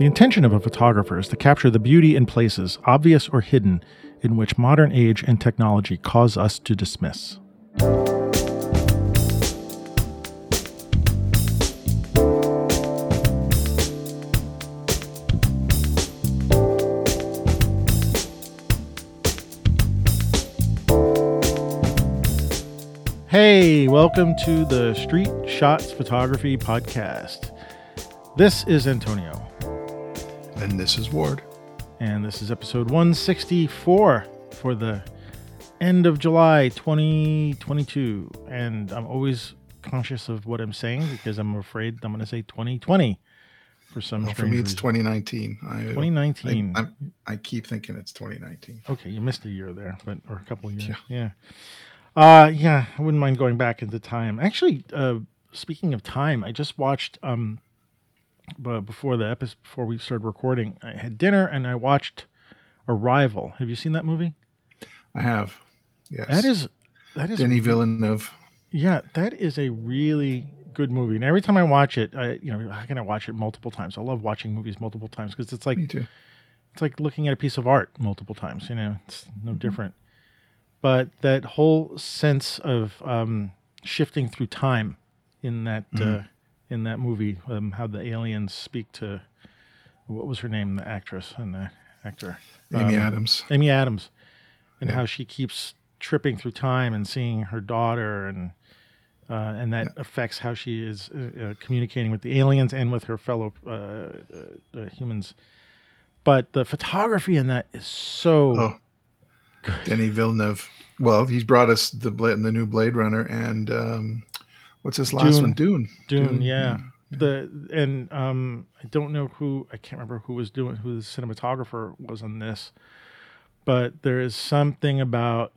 The intention of a photographer is to capture the beauty in places, obvious or hidden, in which modern age and technology cause us to dismiss. Hey, welcome to the Street Shots Photography Podcast. This is Antonio, And this is Ward. and this is episode 164 for the end of July 2022. And I'm always conscious of what I'm saying because I'm afraid I'm going to say 2020 for some Well, for me, it's reason. 2019. I, 2019. I, I keep thinking it's 2019. Okay, you missed a year there, but or a couple of years. Yeah. Yeah. Uh yeah, I wouldn't mind going back into time. Actually, uh speaking of time, I just watched um but before the episode before we started recording, I had dinner and I watched Arrival. Have you seen that movie? I have. Yes. That is that is Denny Villeneuve. yeah, that is a really good movie. And every time I watch it, I you know, how can I watch it multiple times? I love watching movies multiple times because it's like Me too. it's like looking at a piece of art multiple times you know it's no different but that whole sense of um, shifting through time in that uh, in that movie um, how the aliens speak to what was her name the actress and the actor Amy Um, Adams. amy adams and Yeah. how she keeps tripping through time and seeing her daughter and uh, and that affects how she is uh, uh, communicating with the aliens and with her fellow uh, uh, uh, humans but the photography in that is so Oh, Denny Villeneuve. Well, he's brought us the the new Blade Runner and um, what's his last Dune. one? Dune. Dune, yeah. The and um, I don't know who I can't remember who was doing who the cinematographer was on this, but there is something about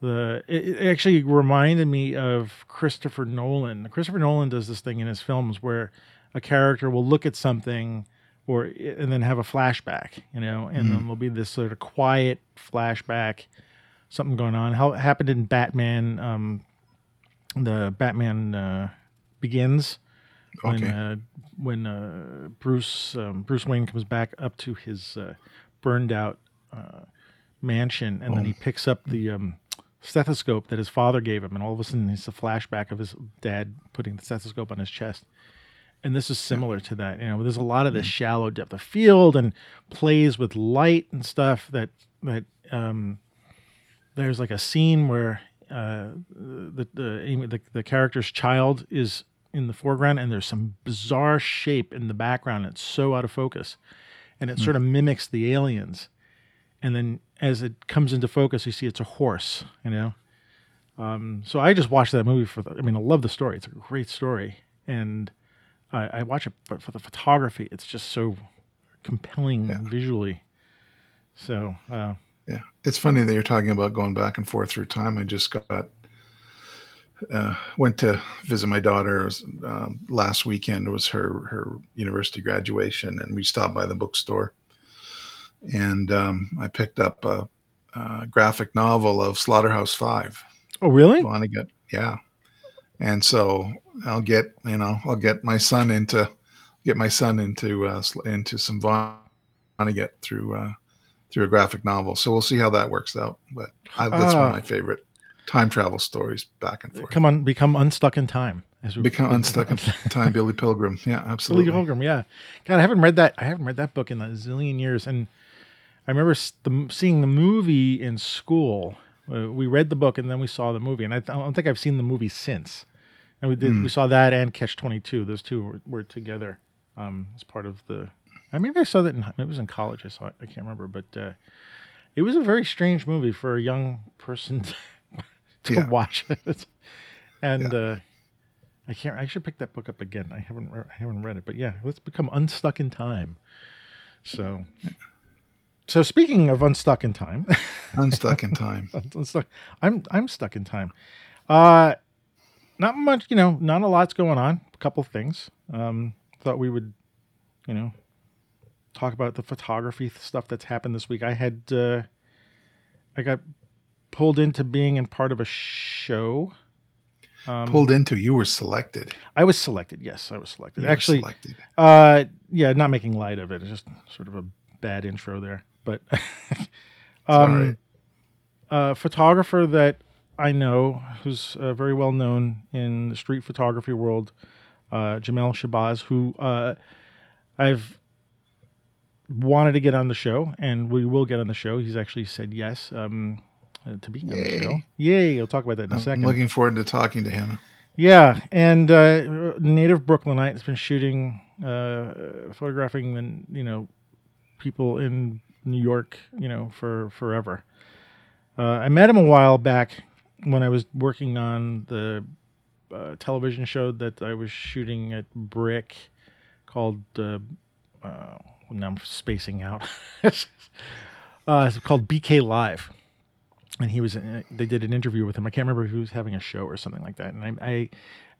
the. It, actually reminded me of Christopher Nolan. Christopher Nolan does this thing in his films where a character will look at something or and then have a flashback, you know, and then there'll be this sort of quiet flashback, something going on. How it happened in Batman, um, the Batman uh, Begins when Okay. uh, when uh, Bruce um, Bruce Wayne comes back up to his uh, burned out uh, mansion, and then he picks up the um, stethoscope that his father gave him, and all of a sudden it's a flashback of his dad putting the stethoscope on his chest. And this is similar to that. You know, there's a lot of this shallow depth of field and plays with light and stuff that that um, there's like a scene where uh, the the, the the character's child is in the foreground and there's some bizarre shape in the background. It's so out of focus, and it sort of mimics the aliens. And then as it comes into focus, you see it's a horse. You know. Um, so I just watched that movie for. The, I mean, I love the story. It's a great story, and I, I watch it but for the photography. It's just so compelling Yeah. visually. So uh, Yeah, it's funny that you're talking about going back and forth through time. I just got uh, went to visit my daughter um, last weekend. It was her her university graduation, and we stopped by the bookstore, and um, I picked up a, a graphic novel of Slaughterhouse Five. oh really? Vonnegut, yeah. And so I'll get you know I'll get my son into get my son into uh, into some Vonnegut through uh, through a graphic novel. So we'll see how that works out. But I, that's one Ah. of my favorite time travel stories back and forth. Come on, become unstuck in time. As we Become unstuck in time, Billy Pilgrim. Yeah, absolutely. Billy. Pilgrim, yeah. God, I haven't read that. I haven't read that book in a zillion years, and I remember the, seeing the movie in school. Uh, we read the book and then we saw the movie, and I, th- I don't think I've seen the movie since. And we did. We saw that and Catch Twenty Two. Those two were, were together um, as part of the. I maybe I saw that. In, it was in college. I saw it. I can't remember, but uh, it was a very strange movie for a young person to, to Yeah. watch. and uh, I can't. I should pick that book up again. I haven't. re- I haven't read it, but yeah, let's become unstuck in time. So, so speaking of unstuck in time, Unstuck in time. unstuck. I'm I'm stuck in time. Uh, not much. You know, not a lot's going on. A couple things. Um, thought we would, you know, talk about the photography stuff that's happened this week. I had. Uh, I got pulled into being in part of a show Um, Pulled into. You were selected. I was selected. Yes, I was selected. You Actually, selected. uh, yeah, not making light of it. It's just sort of a bad intro there. But um, right. a photographer that I know who's uh, very well known in the street photography world, uh, Jamel Shabazz, who uh, I've wanted to get on the show, and we will get on the show. He's actually said yes um, uh, to be on the show. Yay. I'll talk about that in a I'm second. looking forward to talking to him. Yeah, and uh, native Brooklynite has been shooting, uh, photographing, and you know, people in New York, you know, for forever. Uh, I met him a while back when I was working on the uh, television show that I was shooting at BRIC, called. Uh, uh, now I'm spacing out. uh, it's called BK Live and he was uh, they did an interview with him. I can't remember if he was having a show or something like that. And I, I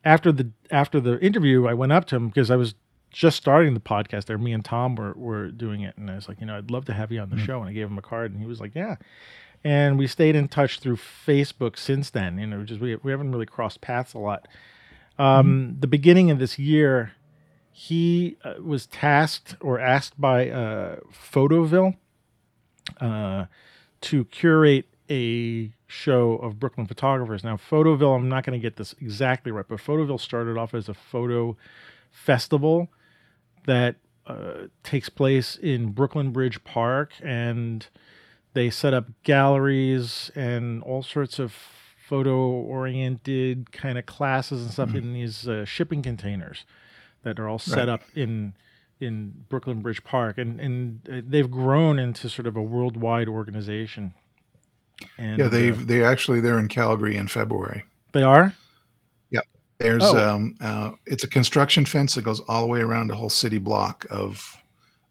after the after the interview, I went up to him because I was just starting the podcast there. Me and Tom were were doing it, and I was like, you know, I'd love to have you on the show. And I gave him a card, and he was like, yeah. And we stayed in touch through Facebook since then. You know, just we we haven't really crossed paths a lot. Um, The beginning of this year, he uh, was tasked or asked by uh, Photoville uh, to curate a show of Brooklyn photographers. Now, Photoville, I'm not going to get this exactly right, but Photoville started off as a photo festival that uh, takes place in Brooklyn Bridge Park, and they set up galleries and all sorts of photo oriented kind of classes and stuff in these uh, shipping containers that are all set Right. up in in Brooklyn Bridge Park, and and uh, they've grown into sort of a worldwide organization. And Yeah, they uh, they actually they're in Calgary in February. they are. Yeah, there's Oh. um uh, it's a construction fence that goes all the way around a whole city block of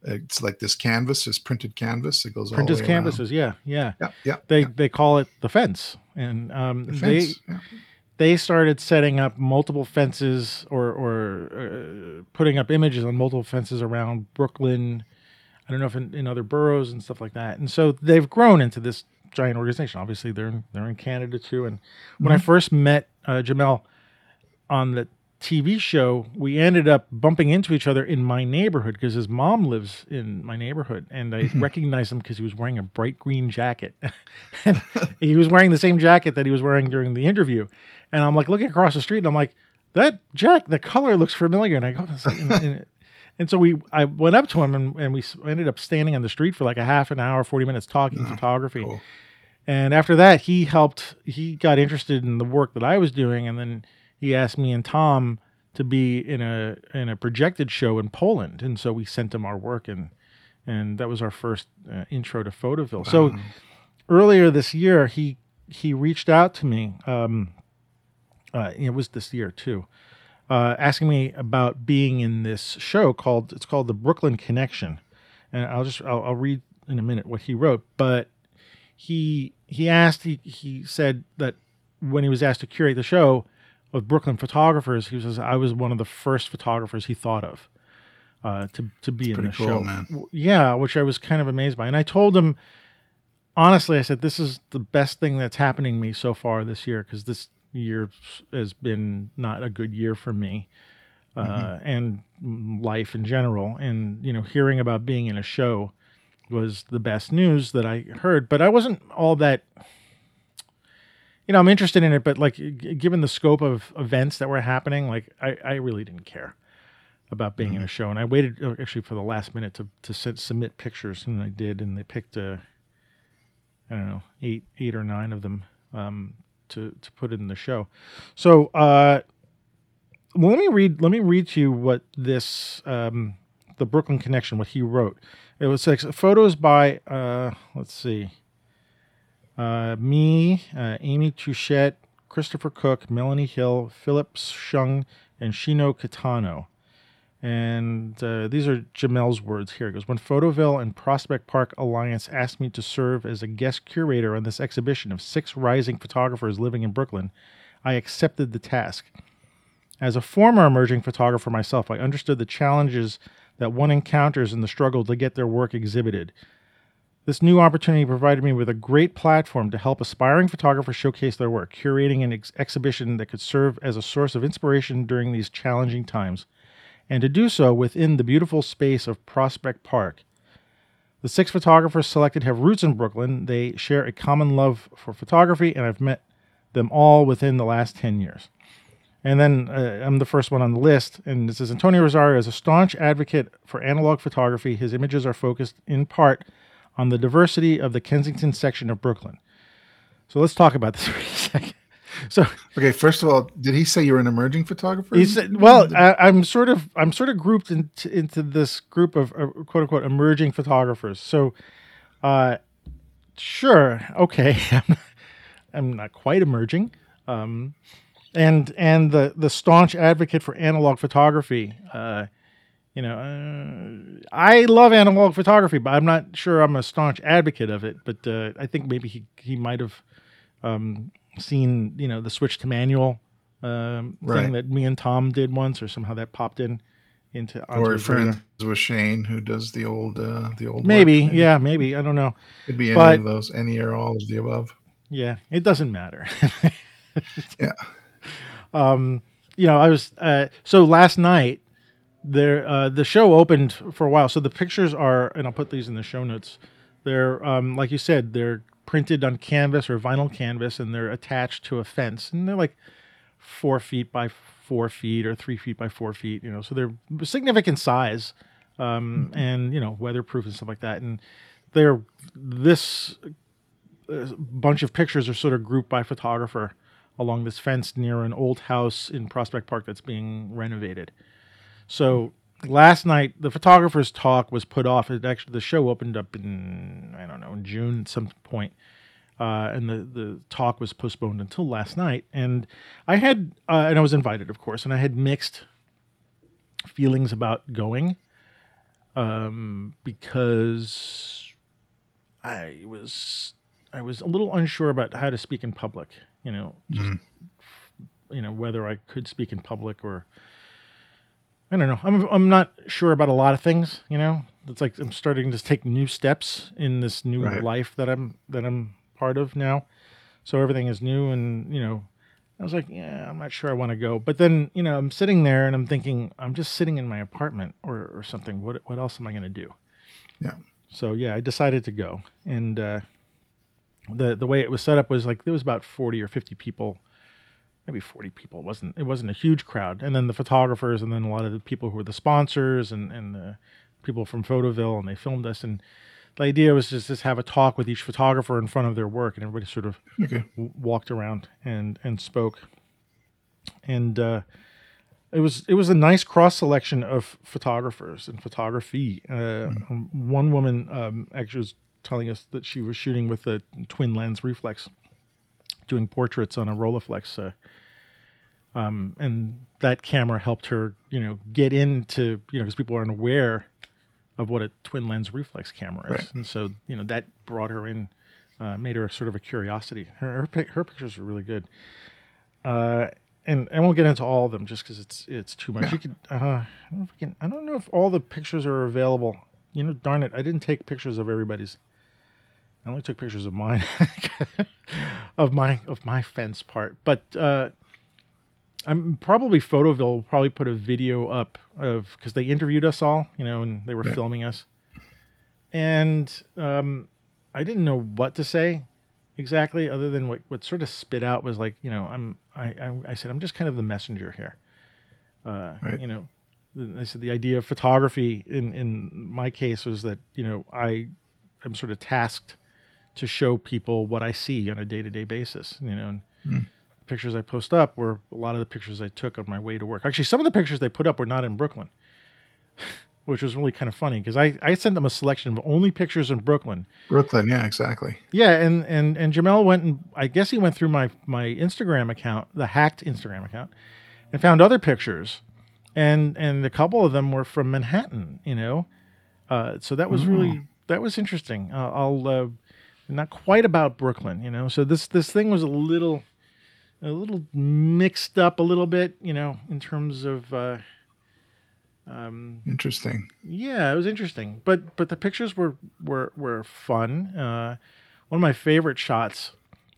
it's like this canvas, this printed canvas that goes all Printers the way canvases, yeah, yeah. Yeah, yeah. They yeah. they call it the fence, and um, The they yeah. They started setting up multiple fences or or uh, putting up images on multiple fences around Brooklyn. I don't know if in, in other boroughs and stuff like that. And so they've grown into this giant organization. Obviously, they're in, they're in Canada too. And when I first met uh, Jamel on the TV show, we ended up bumping into each other in my neighborhood because his mom lives in my neighborhood, and I mm-hmm. recognized him because he was wearing a bright green jacket. and he was wearing the same jacket that he was wearing during the interview, and I'm like looking across the street, and I'm like, that jack, the color looks familiar, and I go, and, and, and so we, I went up to him, and, and we ended up standing on the street for like a half an hour, 40 minutes talking mm-hmm. photography. cool. And after that, he helped. He got interested in the work that I was doing, and then he asked me and Tom to be in a in a projected show in Poland, and so we sent him our work, and and that was our first uh, intro to Photoville. So earlier this year, he he reached out to me. Um, uh, it was this year too, uh, asking me about being in this show called it's called the Brooklyn Connection, and I'll just I'll, I'll read in a minute what he wrote, but he he asked he he said that when he was asked to curate the show of Brooklyn photographers, he says I was one of the first photographers he thought of uh, to to be in the cool, show. man. Yeah, which I was kind of amazed by, and I told him honestly, I said this is the best thing that's happening to me so far this year because this year has been not a good year for me uh, and life in general. And you know, hearing about being in a show was the best news that I heard. But I wasn't all that. You know, I'm interested in it, but like, g- given the scope of events that were happening, like, I, I really didn't care about being in a show, and I waited uh, actually for the last minute to to send, submit pictures, and I did, and they picked uh, I don't know eight eight or nine of them um, to to put in the show. So uh, well, let me read let me read to you what this um, the Brooklyn Connection what he wrote. It was like photos by uh, let's see, uh, me, uh, Amy Touchette, Christopher Cook, Melanie Hill, Philip Shung, and Shino Kitano. And uh, these are Jamel's words here. It goes, When Photoville and Prospect Park Alliance asked me to serve as a guest curator on this exhibition of six rising photographers living in Brooklyn, I accepted the task. As a former emerging photographer myself, I understood the challenges that one encounters in the struggle to get their work exhibited. This new opportunity provided me with a great platform to help aspiring photographers showcase their work, curating an ex- exhibition that could serve as a source of inspiration during these challenging times, and to do so within the beautiful space of Prospect Park. The six photographers selected have roots in Brooklyn. They share a common love for photography, and I've met them all within the last 10 years. And then uh, I'm the first one on the list, and this is Antonio Rosario is a staunch advocate for analog photography. His images are focused in part on the diversity of the Kensington section of Brooklyn. So let's talk about this for a second. So Okay, first of all, did he say you're an emerging photographer? he said, "Well, I, I'm sort of I'm sort of grouped into into this group of uh, quote unquote emerging photographers." So, uh, sure, okay, I'm not quite emerging, um, and and the the staunch advocate for analog photography. Uh, you know, uh, I love analog photography, but I'm not sure I'm a staunch advocate of it. But uh, I think maybe he he might have um, seen you know the switch to manual um, Right. thing that me and Tom did once, or somehow that popped in into or friends with Shane, who does the old, uh, the old. Maybe, yeah, maybe I don't know. Could be any But- of those, any or all of the above. Yeah, it doesn't matter. Yeah. Um, you know, I was uh, so last night there uh, the show opened for a while. So the pictures are, and I'll put these in the show notes. They're um, like you said, they're printed on canvas or vinyl canvas, and they're attached to a fence, and they're like four feet by four feet or three feet by four feet. You know, so they're significant size, um, and you know, weatherproof and stuff like that. And they're this uh, bunch of pictures are sort of grouped by photographer along this fence near an old house in Prospect Park that's being renovated. So last night the photographer's talk was put off. It actually the show opened up in I don't know in June at some point, uh, and the the talk was postponed until last night. And I had uh, and I was invited, of course, and I had mixed feelings about going, um, because I was I was a little unsure about how to speak in public. You know, just Mhm. you know whether I could speak in public or I don't know. I'm I'm not sure about a lot of things. You know, it's like I'm starting to take new steps in this new Right. life that I'm that I'm part of now. So everything is new, and you know, I was like, yeah, I'm not sure I want to go. But then you know, I'm sitting there and I'm thinking, I'm just sitting in my apartment or or something. What what else am I going to do? Yeah. So yeah, I decided to go, and uh, the the way it was set up was like there was about 40 or 50 people maybe 40 people. It wasn't it wasn't a huge crowd. And then the photographers and then a lot of the people who were the sponsors and and the people from photoville and they filmed us. And the idea was just just have a talk with each photographer in front of their work. And everybody sort of Okay. w- walked around and and spoke. And uh it was it was a nice cross selection of photographers and photography. Uh, um, One woman um, actually was telling us that she was shooting with a twin lens reflex, doing portraits on a Rolleiflex, uh, um, and that camera helped her, you know, get into you know because people aren't aware of what a twin lens reflex camera is, Right. and so you know that brought her in, uh, made her sort of a curiosity. Her her, her pictures are really good. Uh, and I won't get into all of them just because it's it's too much. You could uh, I don't know if we can, I don't know if all the pictures are available. You know, darn it, I didn't take pictures of everybody's. I only took pictures of mine, of my of my fence part. But uh, I'm probably Photoville will probably put a video up of because they interviewed us all, you know, and they were Right. filming us, and um, I didn't know what to say exactly other than what, what sort of spit out was like you know i'm i i, I said i'm just kind of the messenger here uh Right. you know the- i said the idea of photography in in my case was that you know i am sort of tasked to show people what i see on a day-to-day basis you know and Mm. the pictures i post up were a lot of the pictures i took on my way to work actually some of the pictures they put up were not in brooklyn which was really kind of funny because I, I sent them a selection of only pictures in brooklyn Brooklyn. Yeah, exactly. yeah, and and and Jamel went and I guess he went through my my Instagram account, the hacked Instagram account, and found other pictures, and and a couple of them were from Manhattan. You know, uh, so that was really that was interesting. Uh, I'll uh, not quite about Brooklyn. You know, so this this thing was a little a little mixed up a little bit. You know, in terms of. Uh, Um, Interesting. yeah, it was interesting, but but the pictures were were were fun. Uh, one of my favorite shots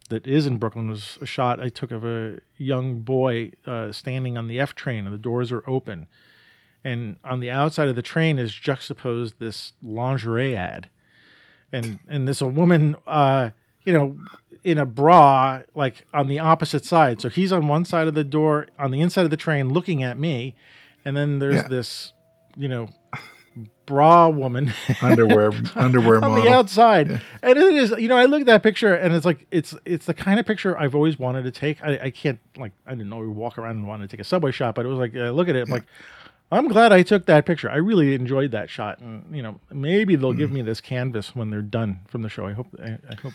that is in Brooklyn was a shot I took of a young boy uh, standing on the F train and the doors are open, and on the outside of the train is juxtaposed this lingerie ad, and and there's a woman, uh, you know, in a bra like on the opposite side. So he's on one side of the door on the inside of the train looking at me, and then there's Yeah. this, you know, bra woman Underwear, underwear on model. the outside. And it is, you know, I look at that picture and it's like it's it's the kind of picture I've always wanted to take. I, I can't like I didn't know we walk around and wanted to take a subway shot, but it was like I look at it, I'm like, I'm glad I took that picture. I really enjoyed that shot, and you know, maybe they'll give me this canvas when they're done from the show. I hope I, I hope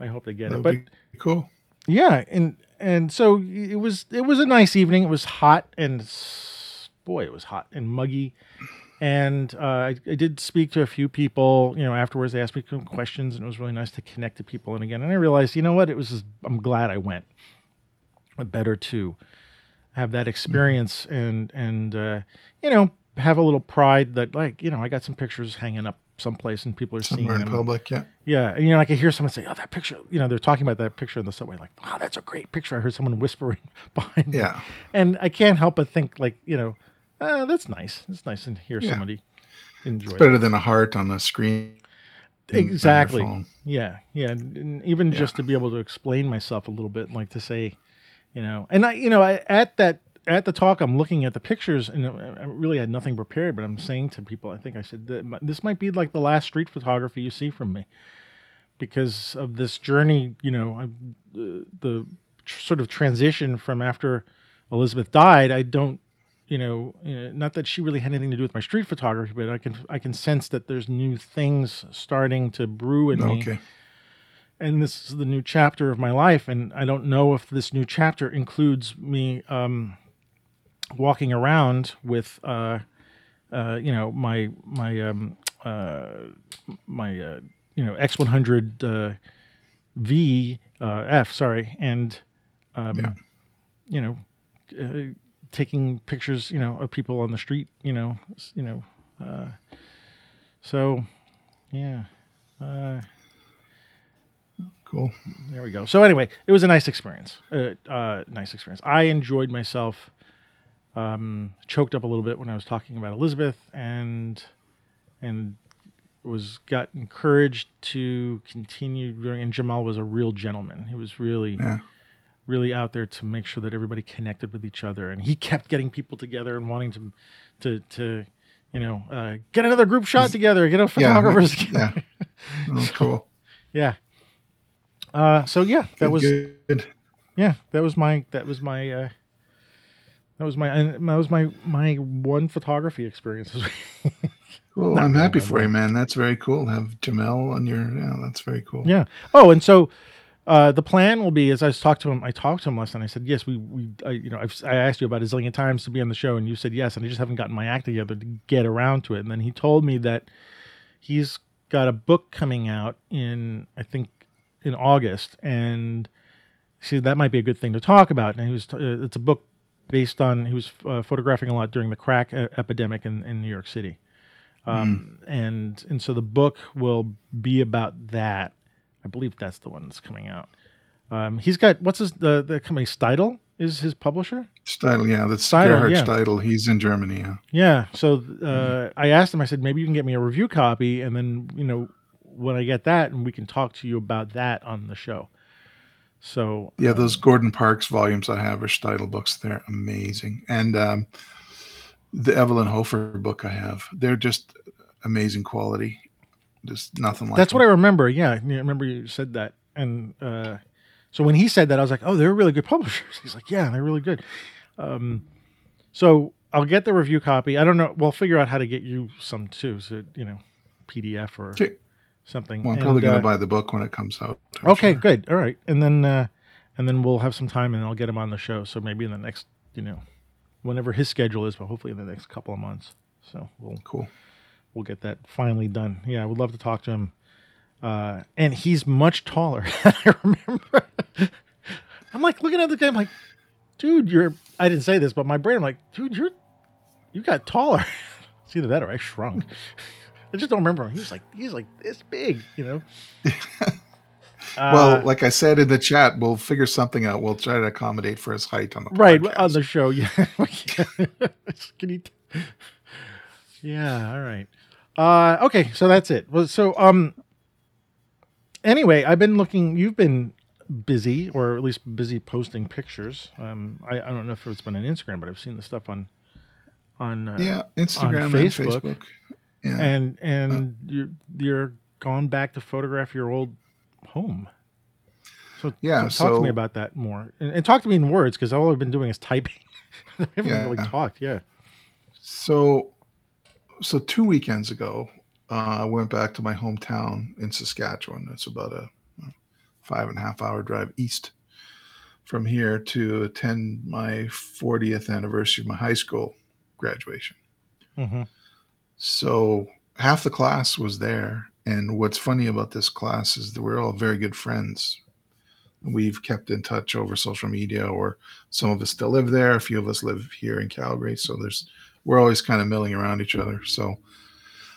I hope they get That it. But cool. yeah, and and so it was it was a nice evening. It was hot and boy, it was hot and muggy. And uh, I, I did speak to a few people. You know, afterwards they asked me some questions, and it was really nice to connect to people. And again, and I realized, you know what, it was. Just, I'm glad I went. Better to have that experience and and uh, you know have a little pride that like you know I got some pictures hanging up someplace and people are seeing Somewhere in them. public, yeah. Yeah, and, you know, I could hear someone say, "Oh, that picture." You know, they're talking about that picture in the subway, like, "Wow, that's a great picture." I heard someone whispering behind me, Yeah. and I can't help but think, like, you know, uh, that's nice. It's nice to hear Yeah. somebody enjoy. It's it. better than a heart on a screen. Exactly. Yeah, yeah, and, and even Yeah. just to be able to explain myself a little bit, like to say, you know, and I, you know, I, at that at the talk, I'm looking at the pictures, and I I really had nothing prepared, but I'm saying to people, I think I said this might be like the last street photography you see from me, because of this journey. You know, I, the, the tr- sort of transition from after Elizabeth died. I don't. You know, uh, not that she really had anything to do with my street photography, but I can I can sense that there's new things starting to brew in me Okay. And this is the new chapter of my life and i don't know if this new chapter includes me um, walking around with uh, uh, you know my my um, uh, my uh, you know x100 uh, v uh, f sorry and um, Yeah. you know uh, taking pictures you know of people on the street you know you know uh, so yeah uh, Cool. there we go. So anyway, it was a nice experience. Uh, uh, nice experience. I enjoyed myself. Um, choked up a little bit when I was talking about Elizabeth, and and was got encouraged to continue doing. And Jamel was a real gentleman. He was really Yeah. really out there to make sure that everybody connected with each other, and he kept getting people together and wanting to to to you know uh, get another group shot together, get a Yeah. photographers. Yeah. together. Oh, cool. yeah. Uh, so yeah, that was good. yeah that was my that was my uh that was my that was my my one photography experience Cool. Not I'm happy for you, man. That's very cool. Have Jamel on your yeah, that's very cool. yeah oh and so uh the plan will be as i talked to him i talked to him last night i said yes we we I, you know I've, i asked you about a zillion times to be on the show and you said yes and i just haven't gotten my act together to get around to it and then he told me that he's got a book coming out in i think in august and see that might be a good thing to talk about and he was uh, it's a book based on he was uh, photographing a lot during the crack e- epidemic in, in new york city um, and and so the book will be about that i believe that's the one that's coming out um, he's got what's his the, the company Steidl is his publisher Steidl, yeah, that's Steidl, Gerhard yeah. Steidl. He's in Germany, yeah. Yeah. So uh, I asked him. I said, maybe you can get me a review copy, and then you know, when I get that, and we can talk to you about that on the show. So Yeah, those Gordon Parks volumes I have are Steidl books. They're amazing. And um, the Evelyn Hofer book I have, they're just amazing quality. Just nothing like that's them. what I remember. Yeah, I remember you said that. And uh, so when he said that, I was like, oh, they're really good publishers. He's like, yeah, they're really good. Um, so I'll get the review copy. I don't know. We'll figure out how to get you some too. So you know, PDF or Okay. Something. Well, I'm probably going to uh, buy the book when it comes out. I'm Okay, sure. good. All right, and then uh, and then we'll have some time, and I'll get him on the show. So maybe in the next, you know, whenever his schedule is, but hopefully in the next couple of months. So we'll Cool. we'll get that finally done. Yeah, I would love to talk to him. Uh, and he's much taller. I remember. I'm like looking at the guy. I'm like, dude, you're. I didn't say this, but my brain. I'm like, dude, you're You got taller. it's either that or I shrunk. I just don't remember. him. He was like he's like this big, you know. well, Uh, like I said in the chat, we'll figure something out. We'll try to accommodate for his height on the right podcast. on the show. Yeah. Can you? T- yeah. All right. Uh, okay. So that's it. Well, so um. Anyway, I've been looking. You've been busy, or at least busy posting pictures. Um, I, I don't know if it's been on Instagram, but I've seen the stuff on on uh, yeah, Instagram and Facebook. Facebook. Yeah. and and you're you're gone back to photograph your old home. So Yeah, so talk to me about that more, and, and talk to me in words because all I've been doing is typing. I haven't really talked. Yeah. So, so two weekends ago, uh, I went back to my hometown in Saskatchewan. It's about a uh, five and a half hour drive east from here to attend my 40th anniversary of my high school graduation. hmm So half the class was there. And what's funny about this class is that we're all very good friends. We've kept in touch over social media, or some of us still live there. A few of us live here in Calgary. So there's, we're always kind of milling around each other. So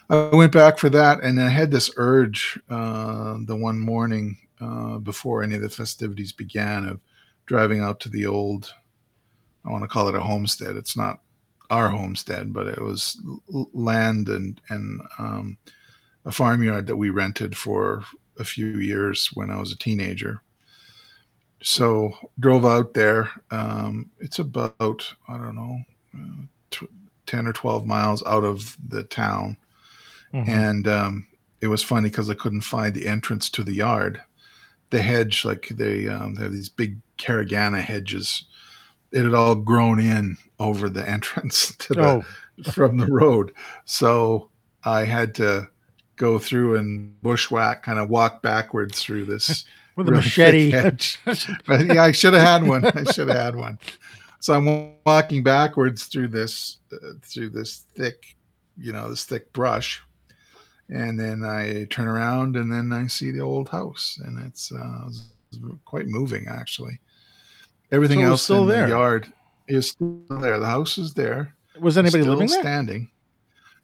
I went back for that. And I had this urge uh, the one morning uh, before any of the festivities began of driving out to the old, I want to call it a homestead. It's not our homestead, but it was land and and um, a farmyard that we rented for a few years when I was a teenager. So drove out there. Um, it's about I don't know, uh, tw- ten or twelve miles out of the town, Mhm. and um, it was funny because I couldn't find the entrance to the yard. The hedge, like they, um, they have these big caragana hedges. It had all grown in over the entrance to the Oh, from the road. So I had to go through and bushwhack, kind of walk backwards through this. with a machete. but yeah, I should have had one. I should have had one. So I'm walking backwards through this, uh, through this thick, you know, this thick brush, and then I turn around and then I see the old house, and it's, uh, it's quite moving actually. Everything So else still in there? the yard is still there. The house is there Was anybody still living there? standing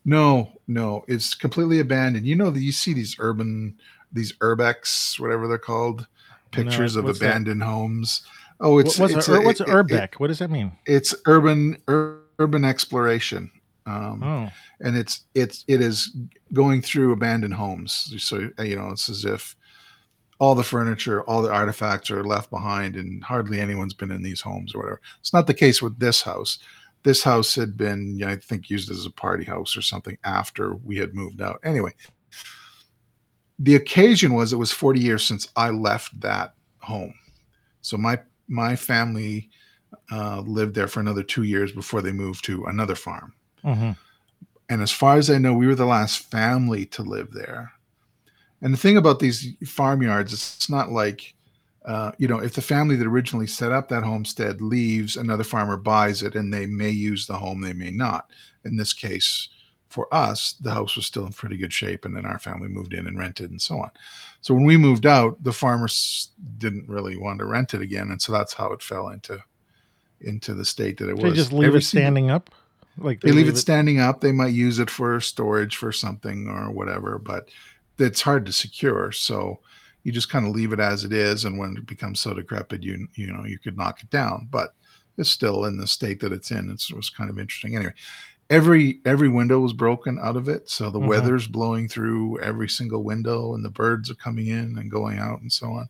no no it's completely abandoned you know that you see these urban these urbex whatever they're called pictures of what's that? abandoned homes oh it's what's it's a, what's it- an it- urbex? what does that mean? it's urban ur- urban exploration um Oh, and it's it's it is going through abandoned homes so you know it's as if all the furniture all the artifacts are left behind and hardly anyone's been in these homes or whatever. It's not the case with this house. This house had been yeah, i think used as a party house or something after we had moved out. Anyway the occasion was it was 40 years since i left that home. So my my family uh, lived there for another two years before they moved to another farm. Mhm. and as far as I know, we were the last family to live there. And the thing about these farmyards, it's not like, uh, you know, if the family that originally set up that homestead leaves, another farmer buys it and they may use the home, they may not. In this case, for us, the house was still in pretty good shape. And then our family moved in and rented and so on. So when we moved out, the farmers didn't really want to rent it again. And so that's how it fell into into the state that it you was. just leave Every it standing up, like they leave it standing up they might use it for storage for something or whatever but it's hard to secure so you just kind of leave it as it is and when it becomes so decrepit you you know you could knock it down but it's still in the state that it's in it's, it was kind of interesting anyway every every window was broken out of it so the Mhm. weather's blowing through every single window and the birds are coming in and going out and so on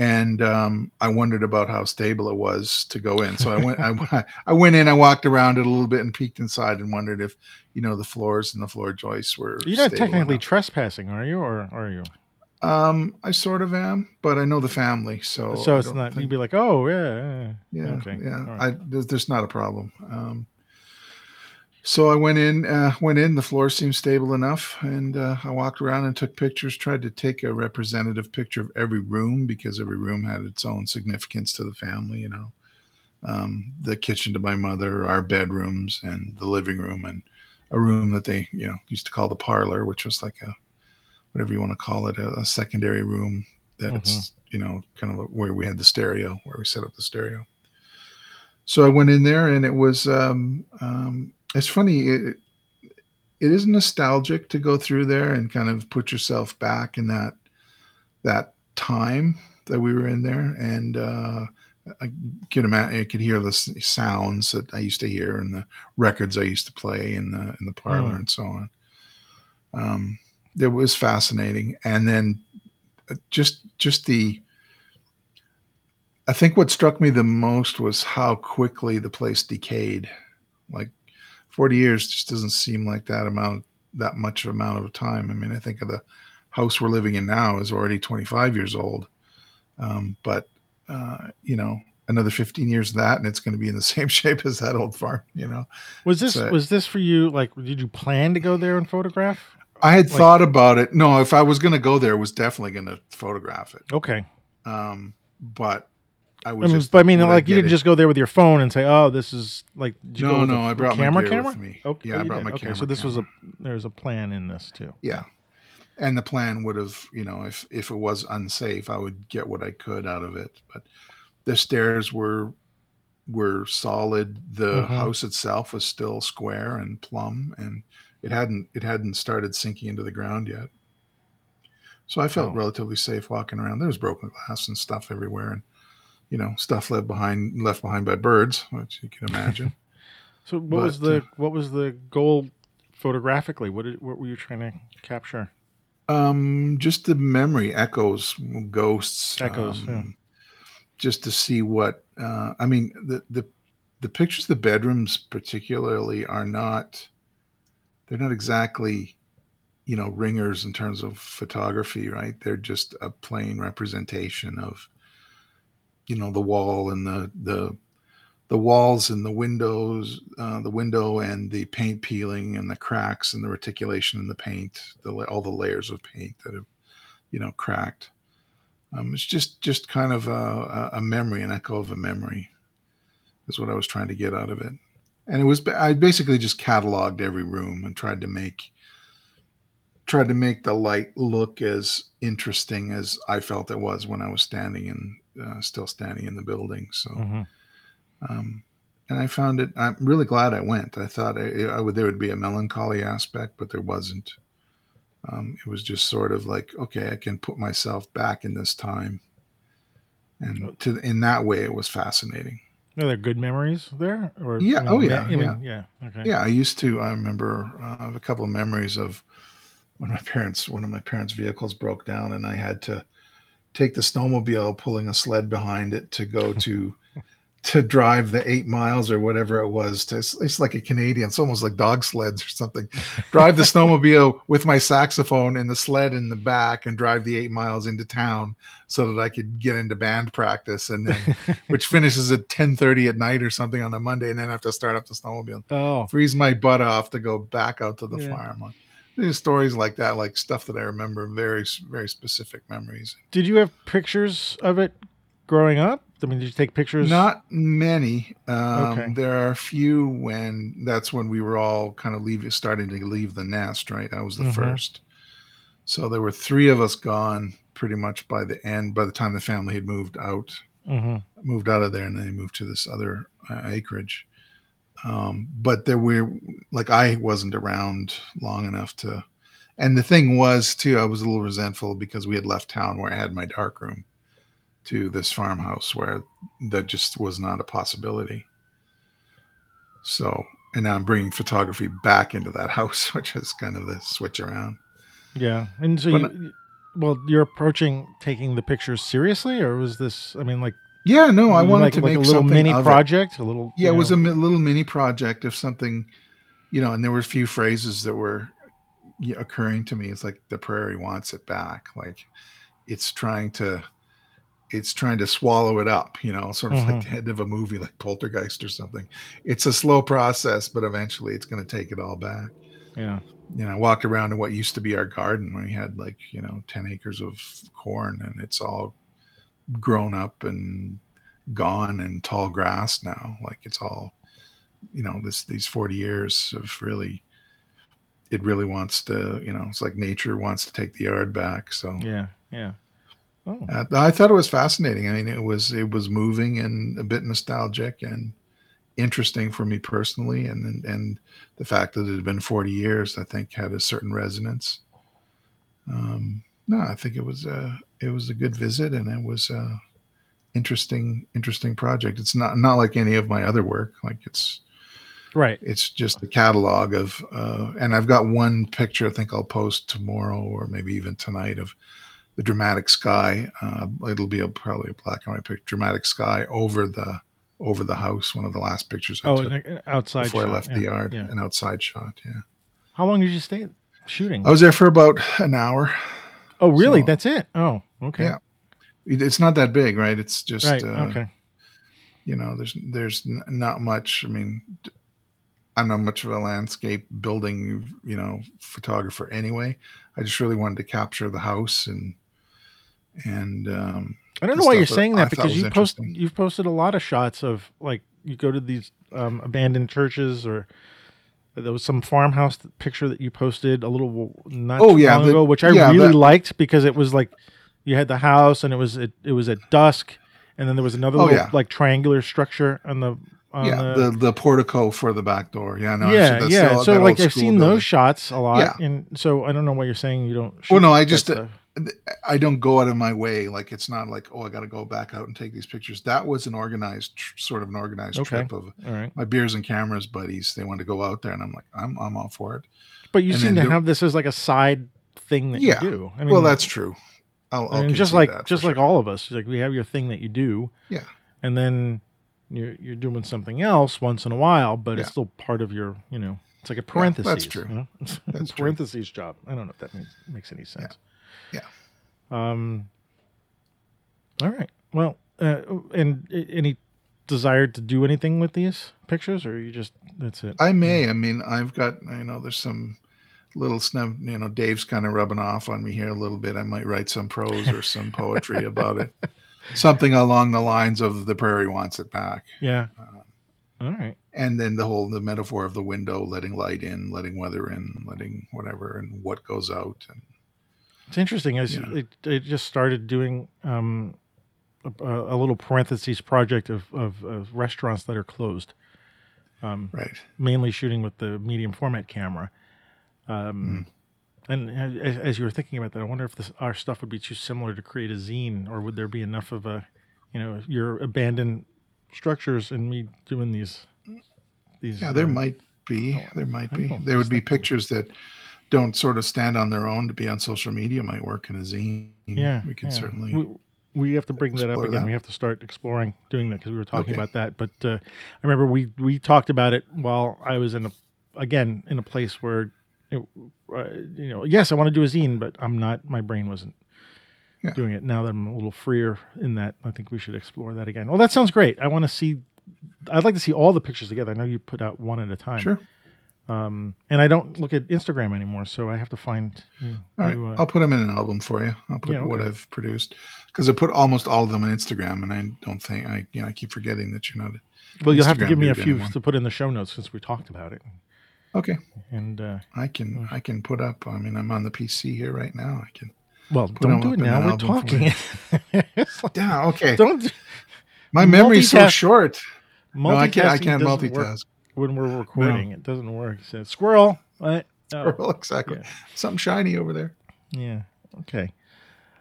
and um, I wondered about how stable it was to go in. So I went, I, I went in, I walked around it a little bit and peeked inside and wondered if, you know, the floors and the floor joists were. You're not technically enough. trespassing, are you, or are you? um, I sort of am, but I know the family, so so it's don't think- You'd be like, oh yeah, yeah. yeah, okay, yeah. right. I there's, there's not a problem. Um, so I went in, uh, went in. The floor seemed stable enough, and uh, I walked around and took pictures. Tried to take a representative picture of every room because every room had its own significance to the family. You know, um, the kitchen to my mother, our bedrooms, and the living room, and a room that they you know used to call the parlor, which was like a whatever you want to call it, a, a secondary room that's you know kind of where we had the stereo, where we set up the stereo. So I went in there, and it was um, um, it's funny. It, it is nostalgic to go through there and kind of put yourself back in that that time that we were in there, and uh, I could imagine I could hear the sounds that I used to hear and the records I used to play in the in the parlor mm. and so on. Um, it was fascinating, and then uh, just just the. I think what struck me the most was how quickly the place decayed. Like 40 years just doesn't seem like that amount that much amount of time. I mean, I think of the house we're living in now is already 25 years old. Um, but uh, you know, another 15 years of that and it's going to be in the same shape as that old farm, you know. Was this so, was this for you like did you plan to go there and photograph? I had like, thought about it. No, if I was going to go there, I was definitely going to photograph it. Okay. Um, but I was. I mean, just, but I mean, like you didn't it. just go there with your phone and say, "Oh, this is like." no, no, I brought camera, my camera. With me. Okay, yeah, I brought did. my okay, camera. So this camera. was a there's a plan in this too. Yeah, and the plan would have, you know, if if it was unsafe, I would get what I could out of it. But the stairs were were solid. The mm-hmm. house itself was still square and plumb, and it hadn't it hadn't started sinking into the ground yet. So I felt oh. relatively safe walking around. There was broken glass and stuff everywhere, and you know, stuff left behind left behind by birds, which you can imagine. so what but, was the uh, what was the goal photographically? What did what were you trying to capture? Um, just the memory echoes, ghosts, echoes, um, yeah. just to see what. Uh, I mean, the the the pictures, the bedrooms particularly, are not. They're not exactly, you know, ringers in terms of photography, right? They're just a plain representation of you know the wall and the the the walls and the windows, uh, the window and the paint peeling and the cracks and the reticulation in the paint, the all the layers of paint that have, you know, cracked. Um, it's just just kind of a, a memory, an echo of a memory, is what I was trying to get out of it. And it was I basically just cataloged every room and tried to make tried to make the light look as interesting as I felt it was when I was standing in uh, still standing in the building. So, mm-hmm. Um, and I found it. I'm really glad I went. I thought I, I, would there would be a melancholy aspect, but there wasn't. Um, it was just sort of like, okay, I can put myself back in this time, and to in that way, it was fascinating. Are there good memories there? Or yeah, I mean, oh yeah, yeah, yeah. yeah. Okay. Yeah, I used to. I remember uh, a couple of memories of when my parents, one of my parents' vehicles broke down, and I had to take the snowmobile pulling a sled behind it to go to to drive the eight miles or whatever it was to it's, like a canadian it's almost like dog sleds or something drive the snowmobile with my saxophone and the sled in the back and drive the eight miles into town so that i could get into band practice and then which finishes at 10 30 at night or something on a monday and then I have to start up the snowmobile oh freeze my butt off to go back out to the yeah. farm there's stories like that, like stuff that I remember, very very specific memories. Did you have pictures of it growing up? I mean, did you take pictures? Not many. Um, okay. There are a few when that's when we were all kind of leaving, starting to leave the nest. Right, I was the mm-hmm. first. So there were three of us gone pretty much by the end. By the time the family had moved out, mm-hmm. moved out of there, and then they moved to this other uh, acreage. Um, but there were like I wasn't around long enough to. And the thing was too, I was a little resentful because we had left town where I had my dark room to this farmhouse where that just was not a possibility. So, and now I'm bringing photography back into that house, which is kind of the switch around. Yeah, and so but, you, well, you're approaching taking the pictures seriously, or was this? I mean, like yeah, no, I wanted like, to like make a little mini project, it. a little. Yeah, it was a little mini project of something, you know, and there were a few phrases that were occurring to me. It's like the prairie wants it back, like it's trying to, it's trying to swallow it up, you know, sort of mm-hmm. like the end of a movie like Poltergeist or something. It's a slow process, but eventually it's going to take it all back. Yeah. You know, I walked around in what used to be our garden when we had like, you know, 10 acres of corn and it's all grown up and gone and tall grass now. Like it's all, you know, this these 40 years of really it really wants to, you know, it's like nature wants to take the yard back. So yeah, yeah. Oh. Uh, I thought it was fascinating. I mean, it was it was moving and a bit nostalgic, and interesting for me personally, and, and and the fact that it had been 40 years, I think, had a certain resonance. Um, no, I think it was a it was a good visit, and it was a interesting interesting project. It's not not like any of my other work. Like it's right. It's just a catalog of, uh, and I've got one picture. I think I'll post tomorrow or maybe even tonight of the dramatic sky. Uh, it'll be a, probably a black and white picture. Dramatic sky over the over the house. One of the last pictures. I oh, took outside before shot. I left yeah. the yard. Yeah. An outside shot. Yeah. How long did you stay shooting? I was there for about an hour. Oh, really? So, That's it. Oh, okay. Yeah. It's not that big, right? It's just right. Uh, okay. You know, there's there's not much. I mean, I'm not much of a landscape building, you know, photographer anyway. I just really wanted to capture the house and and um I don't know why you're saying that because you post you've posted a lot of shots of like you go to these um, abandoned churches or there was some farmhouse picture that you posted a little not oh, yeah, long the, ago, which I yeah, really that, liked because it was like you had the house and it was it, it was at dusk and then there was another oh, little, yeah. like triangular structure on the on yeah the, the, the portico for the back door. Yeah no yeah yeah. so like I've seen building. those shots a lot and so I don't know why you're saying you don't well no I just uh, I don't go out of my way. Like it's not like, oh, I got to go back out and take these pictures. That was an organized, sort of an organized okay. trip of right. my beers and cameras buddies. They wanted to go out there, and I'm like, I'm I'm all for it. But you and seem to have this as like a side thing that yeah. you do. I mean, well, that's true. I'll, I'll just like just like sure. all of us, like we have your thing that you do. Yeah. And then you're you're doing something else once in a while, but yeah. it's still part of your, you know, it's like a parenthesis. Yeah, that's true. You know? That's parentheses true. job. I don't know if that makes, makes any sense. Um. All right. Well, uh, and any desire to do anything with these pictures, or you just that's it? I may. I mean, I've got. You know, there's some little snub. You know, Dave's kind of rubbing off on me here a little bit. I might write some prose or some poetry about it. Something along the lines of "The Prairie Wants It Back." Yeah. Uh, All right. And then the whole the metaphor of the window, letting light in, letting weather in, letting whatever, and what goes out, and it's interesting. As yeah. it, it just started doing um, a, a, little parentheses project of, of, of, restaurants that are closed. Um, right. Mainly shooting with the medium format camera. Um, mm. And as, as, you were thinking about that, I wonder if this, our stuff would be too similar to create a zine, or would there be enough of a, you know, your abandoned structures and me doing these. These. Yeah, there um, might be. There might be. There would be pictures that don't sort of stand on their own to be on social media might work in a zine. Yeah, we can yeah. certainly. We, we have to bring that up again. That. We have to start exploring doing that because we were talking okay. about that. But uh, I remember we we talked about it while I was in a again in a place where it, uh, you know yes I want to do a zine, but I'm not. My brain wasn't yeah. doing it. Now that I'm a little freer in that, I think we should explore that again. Well, that sounds great. I want to see. I'd like to see all the pictures together. I know you put out one at a time. Sure. Um, and I don't look at Instagram anymore, so I have to find. You all right, uh, I'll put them in an album for you. I'll put yeah, okay. what I've produced because I put almost all of them on Instagram, and I don't think I, you know, I keep forgetting that you're not. Well, you'll Instagram have to give me a few anymore. to put in the show notes since we talked about it. Okay. And uh, I can I can put up. I mean, I'm on the PC here right now. I can. Well, don't do it now. We're talking. yeah. Okay. Don't. My memory's so short. No, I can't. I can't multitask. Work when we're recording. No. It doesn't work. Says squirrel. What? Oh. Squirrel, exactly. Yeah. Something shiny over there. Yeah. Okay.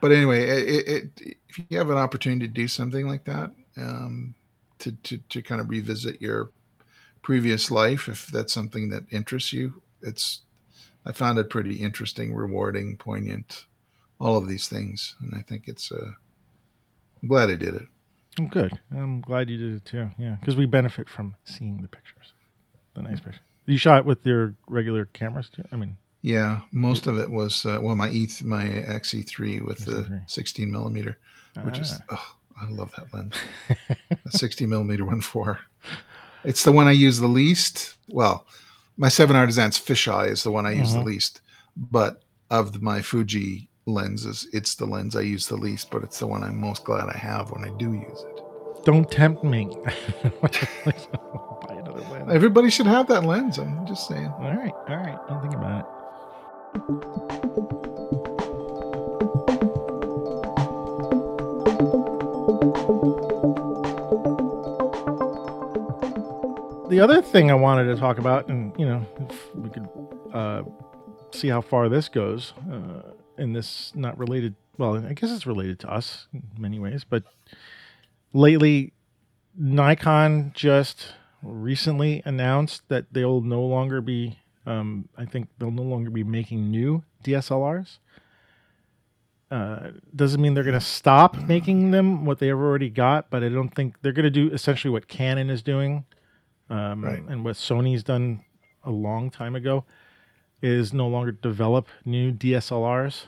But anyway, it, it, if you have an opportunity to do something like that, um, to, to, to kind of revisit your previous life, if that's something that interests you, it's, I found it pretty interesting, rewarding, poignant, all of these things. And I think it's, uh, I'm glad I did it. I'm good. I'm glad you did it too. Yeah. Because we benefit from seeing the pictures the nice picture. You shot with your regular cameras too? I mean, yeah, most of it was uh, well, my E my XE3 with the 16 millimeter, which is ah. oh, I love that lens. the 60 millimeter one for. It's the one I use the least. Well, my seven artisans fisheye is the one I use the mm-hmm. least, but of my Fuji lenses, it's the lens I use the least, but it's the one I'm most glad I have when I do use it. Don't tempt me. Everybody should have that lens. I'm just saying. All right, all right. I'll think about it. the other thing I wanted to talk about, and you know, if we could uh, see how far this goes, uh, and this not related. Well, I guess it's related to us in many ways, but lately, Nikon just recently announced that they'll no longer be. Um, I think they'll no longer be making new DSLRs. Uh, doesn't mean they're going to stop making them what they've already got, but I don't think they're going to do essentially what Canon is doing, um, Right. and what Sony's done a long time ago, is no longer develop new DSLRs.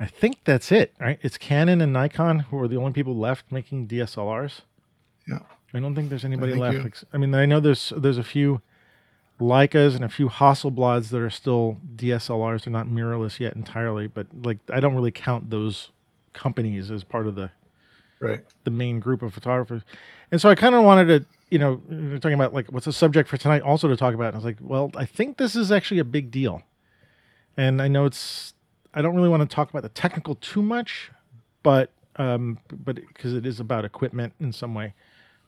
I think that's it, right? It's Canon and Nikon who are the only people left making DSLRs. Yeah. I don't think there's anybody left. you- I mean, I know there's there's a few Leicas and a few Hasselblads that are still DSLRs. They're not mirrorless yet entirely, but like I don't really count those companies as part of the Right. the main group of photographers. And so I kind of wanted to, you know, we we're talking about like what's the subject for tonight also to talk about. And I was like, well, I think this is actually a big deal. And I know it's I don't really want to talk about the technical too much, but um but because it is about equipment in some way,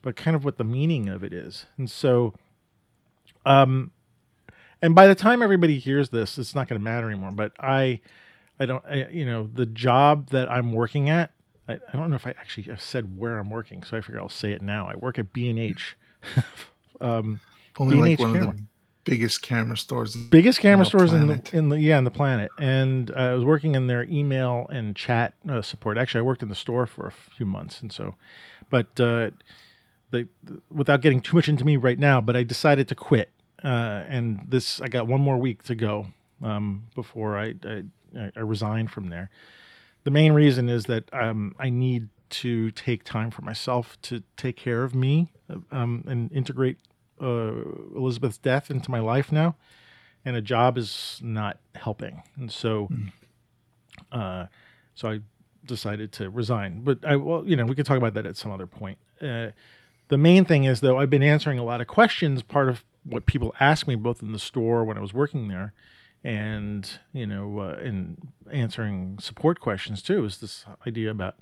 but kind of what the meaning of it is. And so um and by the time everybody hears this, it's not going to matter anymore, but I I don't I, you know, the job that I'm working at I, I don't know if I actually have said where I'm working, so I figure I'll say it now. I work at B and H, um, Only like B&H one camera. of the biggest camera stores. biggest camera stores in the in the yeah in the planet. And uh, I was working in their email and chat uh, support. Actually, I worked in the store for a few months, and so, but uh, the without getting too much into me right now, but I decided to quit. Uh, and this, I got one more week to go um, before I, I I resign from there. The main reason is that um, I need to take time for myself to take care of me um, and integrate uh, Elizabeth's death into my life now, and a job is not helping, and so, uh, so I decided to resign. But I, well, you know, we could talk about that at some other point. Uh, the main thing is, though, I've been answering a lot of questions. Part of what people ask me, both in the store when I was working there, and you know, uh, in answering support questions too, is this idea about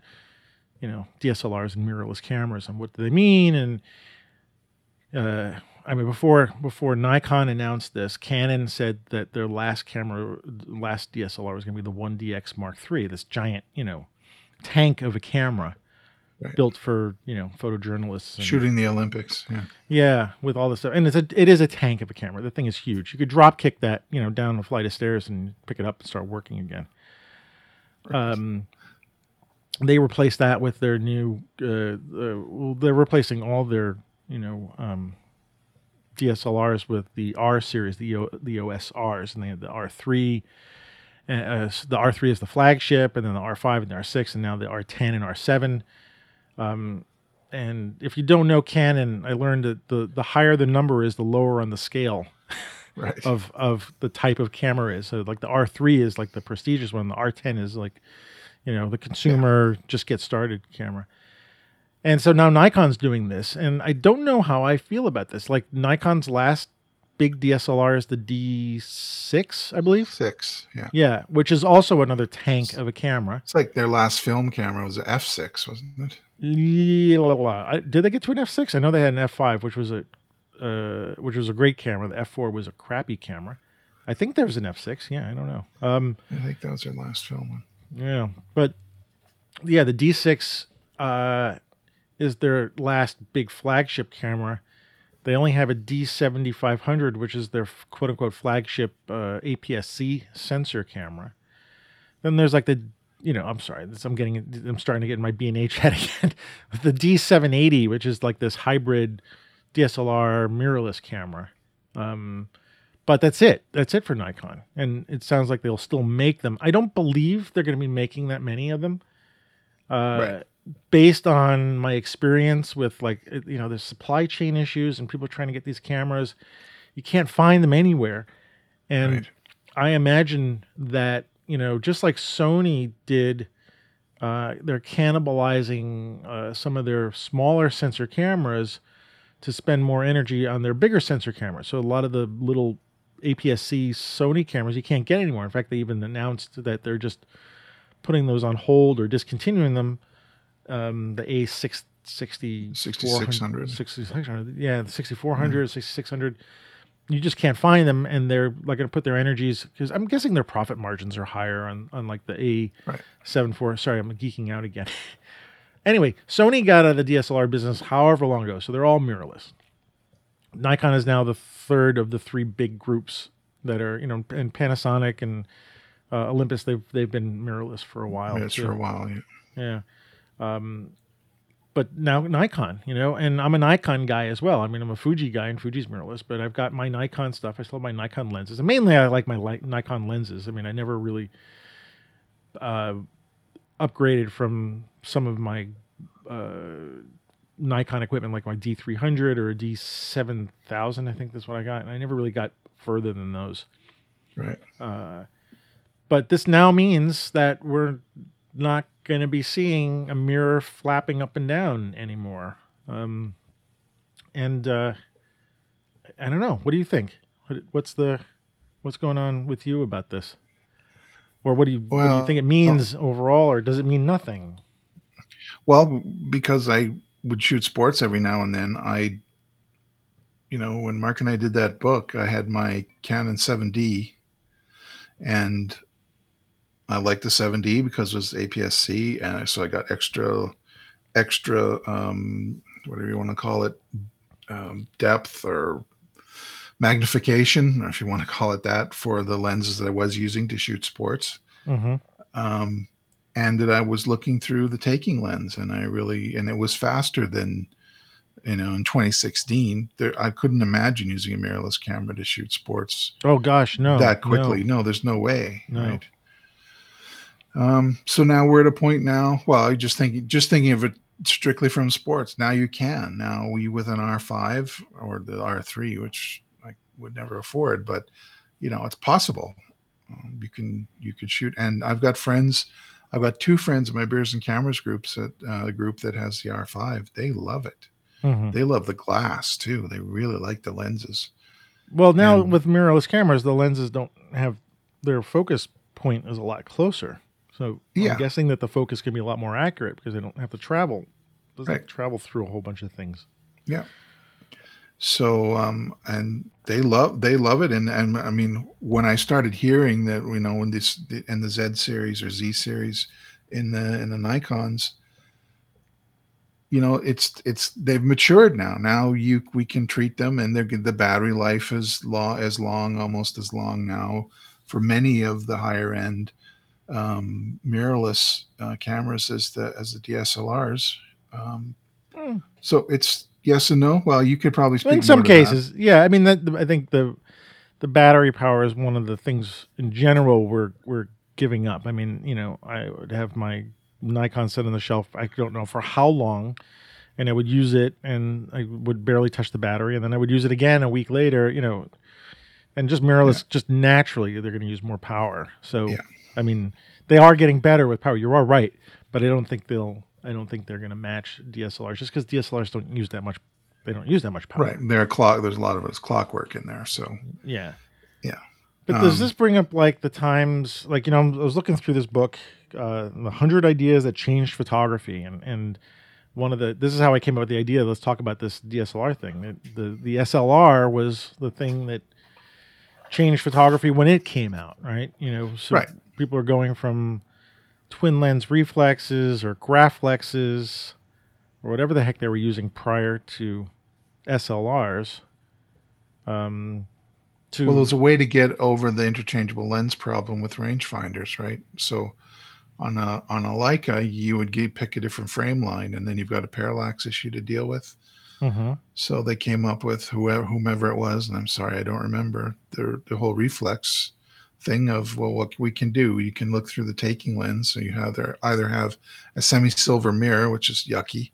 you know DSLRs and mirrorless cameras and what do they mean and uh, I mean before before Nikon announced this, Canon said that their last camera, last DSLR was going to be the 1DX Mark III, this giant you know tank of a camera Right. built for you know photojournalists and, Shooting the Olympics. Yeah. yeah, with all this stuff, and it's a it is a tank of a camera. The thing is huge. You could drop kick that, you know, down a flight of stairs and pick it up and start working again. Um, they replaced that with their new. Uh, uh, they're replacing all their, you know, um, DSLRs with the R series, the o, the EOS Rs, and they have the R3. Uh, uh, the R3 is the flagship, and then the R5 and the R6, and now the R10 and R7 Um, and if you don't know Canon, I learned that the the higher the number is, the lower on the scale Right. of of the type of camera is. So like the R3 is like the prestigious one, the R10 is like, you know, the consumer just get started camera. And so now Nikon's doing this, and I don't know how I feel about this. Like Nikon's last big DSLR is the D6, I believe. Six. Yeah. Yeah, which is also another tank of a camera. It's like their last film camera was an F6, wasn't it? Yeah, Did they get to an F6? I know they had an F5, which was a uh, which was a great camera. The F4 was a crappy camera. I think there was an F6. Yeah, I don't know. Um, I think that was their last film one. yeah, but yeah, the D6 uh, is their last big flagship camera. They only have a D7500, which is their quote unquote flagship uh, APS-C sensor camera. Then there's like the, you know, I'm sorry, this, I'm getting, I'm starting to get in my B and H head again. the D780, which is like this hybrid DSLR mirrorless camera. Um, but that's it. That's it for Nikon. And it sounds like they'll still make them. I don't believe they're going to be making that many of them. Uh, Right. Based on my experience with like, you know, there's supply chain issues and people trying to get these cameras. You can't find them anywhere. And Right. I imagine that, you know, just like Sony did, uh, they're cannibalizing uh, some of their smaller sensor cameras to spend more energy on their bigger sensor cameras. So a lot of the little APS-C Sony cameras you can't get anymore. In fact, they even announced that they're just putting those on hold or discontinuing them. Um, the A6 60 6600 6600 yeah the 6400 6600 you just can't find them and they're like going to put their energies because i'm guessing their profit margins are higher on, on like the a Right. 74 sorry i'm geeking out again anyway sony got out of the dslr business however long ago so they're all mirrorless nikon is now the third of the three big groups that are you know and panasonic and uh, olympus they've they've been mirrorless for a while Yeah, it's for a while. Yeah. Yeah. Um, but now Nikon, you know, and I'm a Nikon guy as well. I mean, I'm a Fuji guy, and Fuji's mirrorless, but I've got my Nikon stuff. I still have my Nikon lenses, and mainly I like my Nikon lenses. I mean, I never really uh, upgraded from some of my uh, Nikon equipment, like my D300 or a D7000. I think that's what I got, and I never really got further than those. Right. Uh, but this now means that we're not going to be seeing a mirror flapping up and down anymore. Um, and uh, I don't know. What do you think? What's the what's going on with you about this? Or what do you what do you think it means overall, or does it mean nothing? Well, because I would shoot sports every now and then, I, you know, when Mark and I did that book, I had my Canon 7D, and I liked the 7D because it was APS-C, and so I got extra, extra, um, whatever you want to call it, um, depth or magnification, or if you want to call it that, for the lenses that I was using to shoot sports Mm-hmm. um, and that I was looking through the taking lens, and I really and it was faster than you know in 2016. There, I couldn't imagine using a mirrorless camera to shoot sports Oh gosh, no, that no. quickly. No. there's no way. No. Right. Um, so now we're at a point now. Well, I just thinking, just thinking of it strictly from sports. Now you can. Now we with an R5 or the R3, which I would never afford, but you know it's possible. Um, you can you can shoot, and I've got friends. I've got two friends in my beers and cameras groups at uh, the group that has the R5. They love it. Mhm. They love the glass too. They really like the lenses. Well, now And- with mirrorless cameras, the lenses don't have their focus point is a lot closer. So Yeah. I'm guessing that the focus can be a lot more accurate because they don't have to travel. Doesn't Right. travel through a whole bunch of things. Yeah. So um and they love they love it and and I mean when I started hearing that you know when this in the Z series or Z series in the in the Nikons you know it's it's they've matured now now you we can treat them and they're the battery life is long as long almost as long now for many of the higher end um mirrorless uh, cameras as the as the DSLRs um Hmm. so it's yes and no. Well, you could probably in some to that. cases, yeah. I mean, that I think the the battery power is one of the things in general we're we're giving up. I mean, you know, I would have my Nikon set on the shelf. I don't know for how long, and I would use it, and I would barely touch the battery, and then I would use it again a week later. You know, and just mirrorless, just naturally, they're going to use more power. So, Yeah. I mean, they are getting better with power. You are right, but I don't think they'll. I don't think they're going to match DSLRs just because DSLRs don't use that much. They don't use that much power. Right. There are clock. There's a lot of it's clockwork in there. So Yeah. Yeah. But does Um, this bring up like the times, like, you know, I was looking through this book, uh, The 100 Ideas That Changed Photography. And, and one of the, this is how I came up with the idea. Let's talk about this DSLR thing. The, the, the SLR was the thing that changed photography when it came out, right? You know, so Right. People are going from twin lens reflexes or Graflexes or whatever the heck they were using prior to SLRs. Um, to well, there's a way to get over the interchangeable lens problem with rangefinders, right? So on a on a Leica, you would get, pick a different frame line, and then you've got a parallax issue to deal with. Mhm. So they came up with whoever whomever it was, and I'm sorry I don't remember the the whole reflex thing of well what we can do you can look through the taking lens so you have there either have a semi silver mirror which is yucky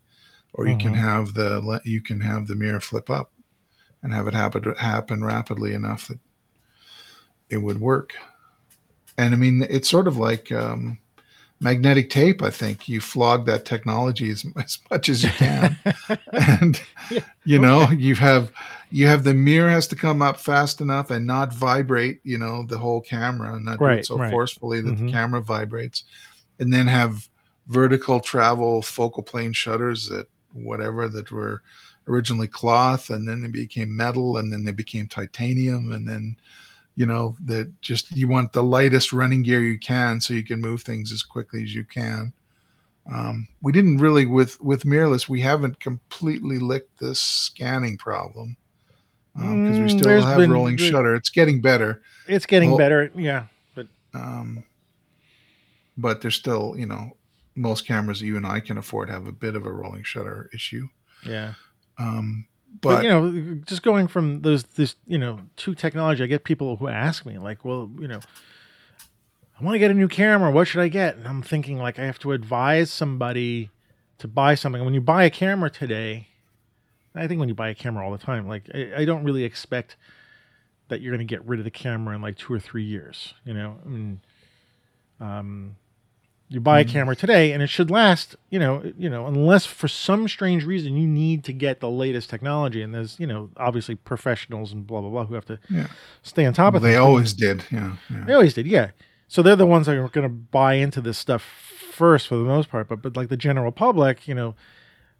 or you can Mhm. have the you can have the mirror flip up and have it happen happen rapidly enough that it would work and i mean it's sort of like um, magnetic tape i think you flog that technology as, as much as you can and Yeah, you know okay. you have you have the mirror has to come up fast enough and not vibrate you know the whole camera and not do it so right. forcefully that Mhm. the camera vibrates and then have vertical travel focal plane shutters that whatever that were originally cloth and then they became metal and then they became titanium and then you know that just you want the lightest running gear you can so you can move things as quickly as you can um, we didn't really with with mirrorless we haven't completely licked this scanning problem because um, we Mm, still there's have been- rolling shutter it's getting better It's getting Well- better. Yeah. But um, but there's still you know most cameras you and i can afford have a bit of a rolling shutter issue yeah. um, But, but, you know, just going from those this you know to technology, I get people who ask me like, well, you know, I want to get a new camera. What should I get? And I'm thinking like I have to advise somebody to buy something. When you buy a camera today, I think when you buy a camera all the time, like I, I don't really expect that you're going to get rid of the camera in like two or three years. You know, I mean, um, you buy a camera today and it should last. You know, you know, unless for some strange reason you need to get the latest technology, and there's you know obviously professionals and blah blah blah who have to Yeah. stay on top of it. they things. always did yeah, yeah. They always did, yeah. So they're the ones that are going to buy into this stuff first for the most part. But but like the general public, you know,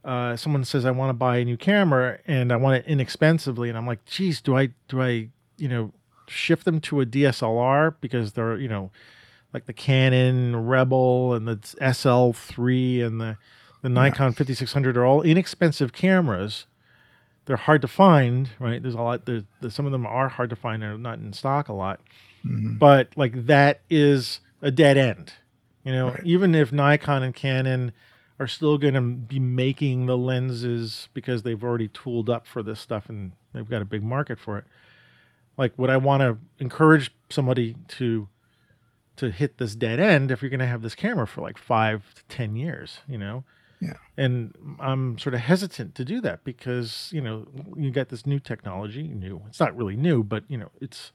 uh, someone says I want to buy a new camera and I want it inexpensively, and I'm like, geez, do I do I you know shift them to a DSLR because they're you know like the Canon Rebel and the SL3 and the the Nikon 5600 are all inexpensive cameras. They're hard to find, right? There's a lot. There's, there's some of them are hard to find. They're not in stock a lot Mhm. but like that is a dead end. You know, Right. even if Nikon and Canon are still going to be making the lenses because they've already tooled up for this stuff and they've got a big market for it. Like, would I want to encourage somebody to to hit this dead end if you're going to have this camera for like five to ten years? You know. Yeah. And I'm sort of hesitant to do that because you know you got this new technology. New. It's not really new, but you know it's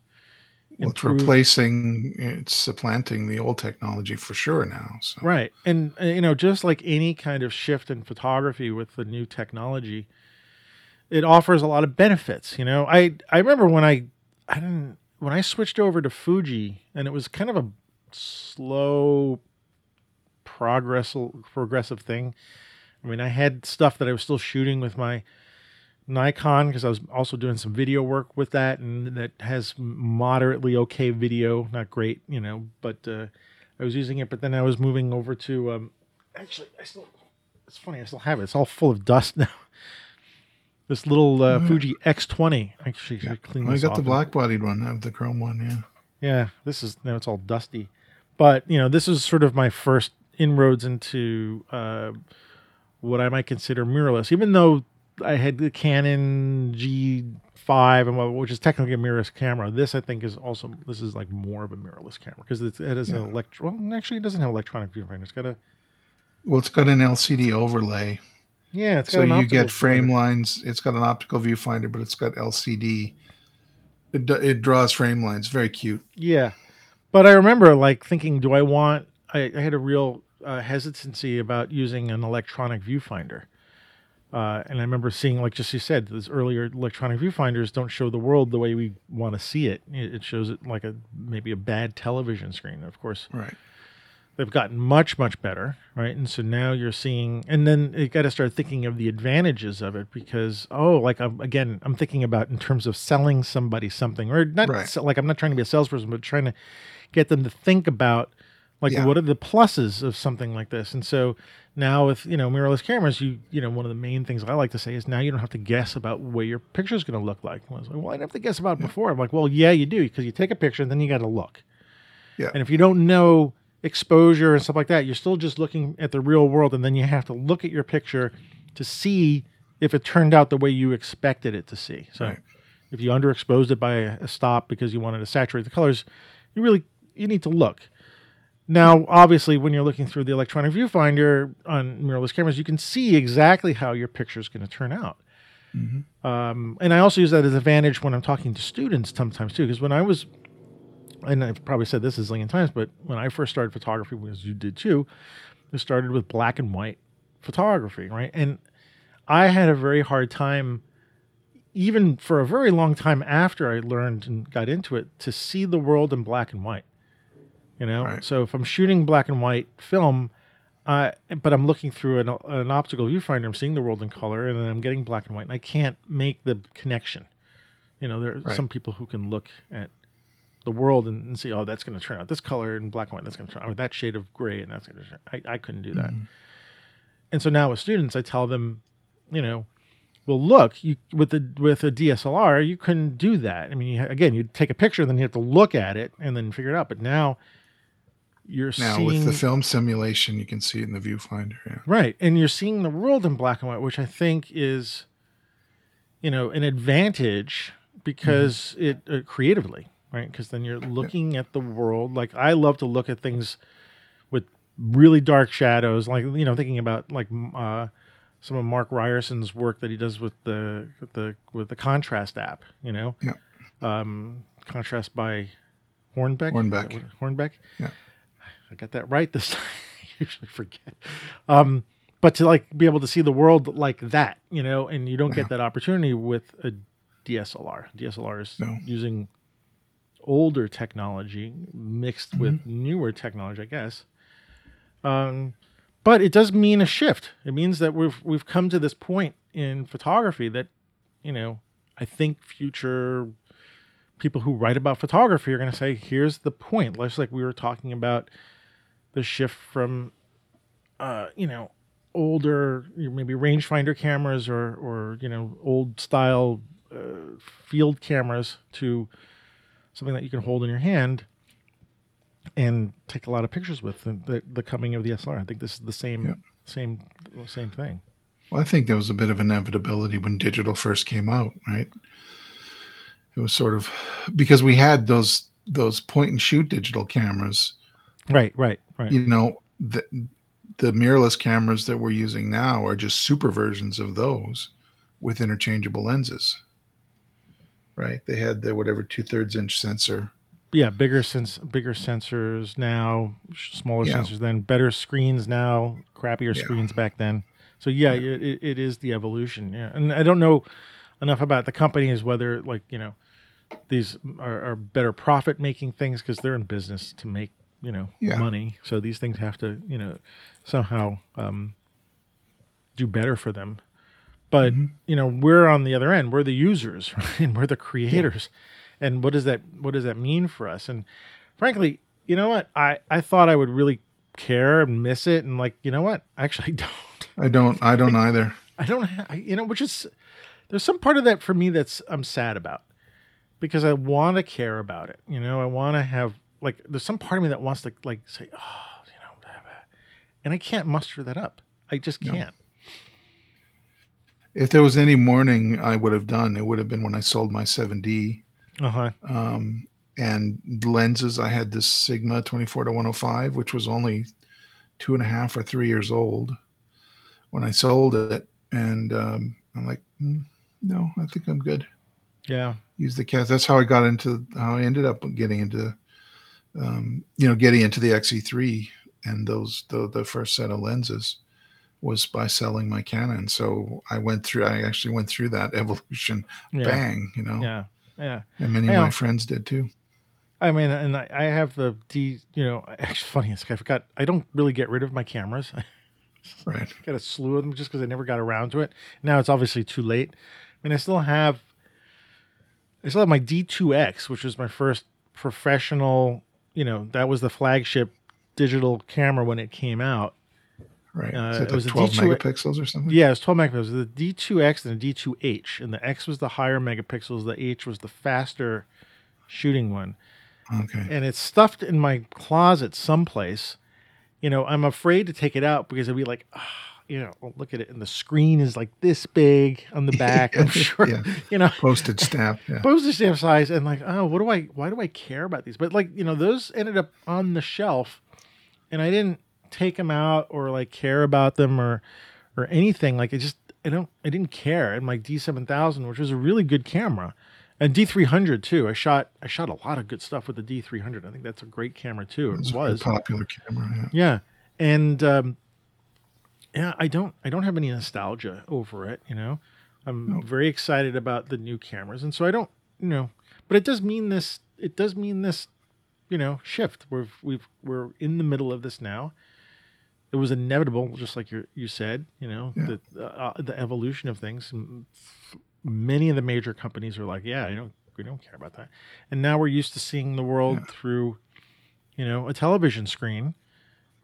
Well, it's replacing, it's supplanting the old technology for sure now. So Right. And, uh, you know, just like any kind of shift in photography with the new technology, it offers a lot of benefits. You know, I, I remember when I, I didn't, when I switched over to Fuji and it was kind of a slow progress, progressive thing. I mean, I had stuff that I was still shooting with my Nikon because I was also doing some video work with that, and that has moderately okay video, not great, you know, but uh, I was using it. But then I was moving over to, um, actually, I still, it's funny, I still have it. It's all full of dust now. This little uh, Yeah. Fuji X20. Actually, should clean I this got off the black bodied one. I have the chrome one. Yeah. yeah, this is now it's all dusty, but you know this is sort of my first inroads into uh, what I might consider mirrorless. Even though I had the Canon G5, and which is technically a mirrorless camera, this I think is also this is like more of a mirrorless camera because it has an Yeah. electro. Well, actually, it doesn't have electronic viewfinder. It's got a Well, it's got an LCD overlay, yeah. It's got so an you get frame lines. It's got an optical viewfinder, but it's got LCD. It, it draws frame lines. Very cute. Yeah, but I remember like thinking, do I want? I, I had a real uh, hesitancy about using an electronic viewfinder, uh, and I remember seeing, like just you said, those earlier electronic viewfinders don't show the world the way we want to see it. It shows it like a maybe a bad television screen. Of course, Right. they've gotten much much better right and so now you're seeing and then you got to start thinking of the advantages of it because oh like I'm, again i'm thinking about in terms of selling somebody something or not Right. like i'm not trying to be a salesperson but trying to get them to think about like Yeah. what are the pluses of something like this and so now with you know mirrorless cameras you you know one of the main things i like to say is now you don't have to guess about what your picture is going to look like I was like, well i didn't have to guess about it before i'm like well yeah you do because you take a picture and then you got to look Yeah. and if you don't know exposure and stuff like that, you're still just looking at the real world, and then you have to look at your picture to see if it turned out the way you expected it to see. So, Right. if you underexposed it by a stop because you wanted to saturate the colors, you really you need to look. Now, obviously, when you're looking through the electronic viewfinder on mirrorless cameras, you can see exactly how your picture is going to turn out. Mhm. Um, and I also use that as an advantage when I'm talking to students sometimes too, because when I was, and I've probably said this a zillion times, but when I first started photography, as you did too, I started with black and white photography, right? And I had a very hard time, even for a very long time after I learned and got into it, to see the world in black and white. You know, Right. so if I'm shooting black and white film, uh, but I'm looking through an, an optical viewfinder. I'm seeing the world in color, and then I'm getting black and white, and I can't make the connection. You know, there are Right. some people who can look at the world and, and see, oh, that's going to turn out this color and black and white. That's going to turn out that shade of gray, and that's going to. Turn. I I couldn't do that. Mhm. And so now with students, I tell them, you know, well, look, you with the with a DSLR, you couldn't do that. I mean, you, again, you take a picture, then you have to look at it and then figure it out. But now you're Now seeing with the film simulation, you can see it in the viewfinder. Yeah. right, and you're seeing the world in black and white, which I think is, you know, an advantage because it uh, creatively, right? Because then you're looking at the world. Like I love to look at things with really dark shadows, like you know, thinking about like uh, some of Mark Ryerson's work that he does with the with the with the contrast app. You know, Yeah. um, contrast by Hornbeck. Hornbeck. Is that what- Hornbeck. Yeah. I got that right this time. I usually forget. Um, but to like be able to see the world like that, you know, and you don't get that opportunity with a DSLR. DSLR is No. using older technology mixed with Mm-hmm. newer technology, I guess. Um, but it does mean a shift. It means that we've we've come to this point in photography that, you know, I think future people who write about photography are going to say, here's the point. Just like we were talking about the shift from, uh, you know, older maybe rangefinder cameras or or you know old style uh, field cameras to something that you can hold in your hand and take a lot of pictures with the, the, the coming of the SLR. I think this is the same Yeah. same same thing. Well, I think there was a bit of inevitability when digital first came out, right? It was sort of because we had those those point and shoot digital cameras. Right, right, right. You know, the the mirrorless cameras that we're using now are just super versions of those with interchangeable lenses. Right? They had the whatever two thirds inch sensor. yeah, bigger sense, bigger sensors now, smaller Yeah. sensors then, better screens now, crappier Yeah. screens back then. So yeah, It, it, it is the evolution. Yeah, and I don't know enough about the companies whether like you know these are, are better profit making things because they're in business to make you know Yeah. money. So these things have to you know somehow um, do better for them. But Mhm. you know we're on the other end. We're the users, right? and we're the creators. And what does that what does that mean for us? And frankly, you know what? I I thought I would really care and miss it, and like you know what? Actually, I don't. I don't I don't either. I don't have, you know, which is, there's some part of that for me that's I'm sad about because I want to care about it. You know, I want to have, like, there's some part of me that wants to, like, say, oh, you know, blah, blah. and I can't muster that up. I just can't. If there was any mourning I would have done, it would have been when I sold my 7D. Uh huh. Um, and lenses, I had this Sigma 24 to 105, which was only two and a half or three years old when I sold it. And um, I'm like, "Mm, no, I think I'm good. Yeah. Use the cast. That's how I got into how I ended up getting into, um, you know, getting into the XE3 and those the the first set of lenses was by selling my Canon. So I went through. I actually went through that evolution. Yeah. Bang, you know, Yeah. Yeah. and many Yeah. of my friends did too. I mean, and I, I have the D, you know, actually funny, I forgot, I don't really get rid of my cameras. Right. got a slew of them just because I never got around to it. Now it's obviously too late. I mean, I still have, I still have my D2X, which was my first professional. You know, that was the flagship digital camera when it came out. Right. Uh, Is it it was 12 D2 megapixels or something? Yeah, it was 12 megapixels. The D2X and the D2H, and the X was the higher megapixels. The H was the faster shooting one Okay. and it's stuffed in my closet someplace. You know, I'm afraid to take it out because it'd be like, ah, you know, well, look at it, and the screen is like this big on the back. I'm sure, Yeah. you know, Postage stamp. Yeah. postage stamp size, and like, oh, what do I? Why do I care about these? But like, you know, those ended up on the shelf, and I didn't take them out or like care about them or or anything. Like, I just, I don't, I didn't care. And my D7000, which was a really good camera. And D300 too. I shot I shot a lot of good stuff with the D300. I think that's a great camera too. It It's a was. popular camera. Yeah. Yeah. And um, yeah, I don't I don't have any nostalgia over it, you know. I'm No. very excited about the new cameras. And so I don't, you know, but it does mean this it does mean this, you know, shift. We've we've we're in the middle of this now. it was inevitable, just like you you said. You know, Yeah. the uh, the evolution of things. Many of the major companies are like, yeah, you know, we don't care about that. And now we're used to seeing the world Yeah. through, you know, a television screen,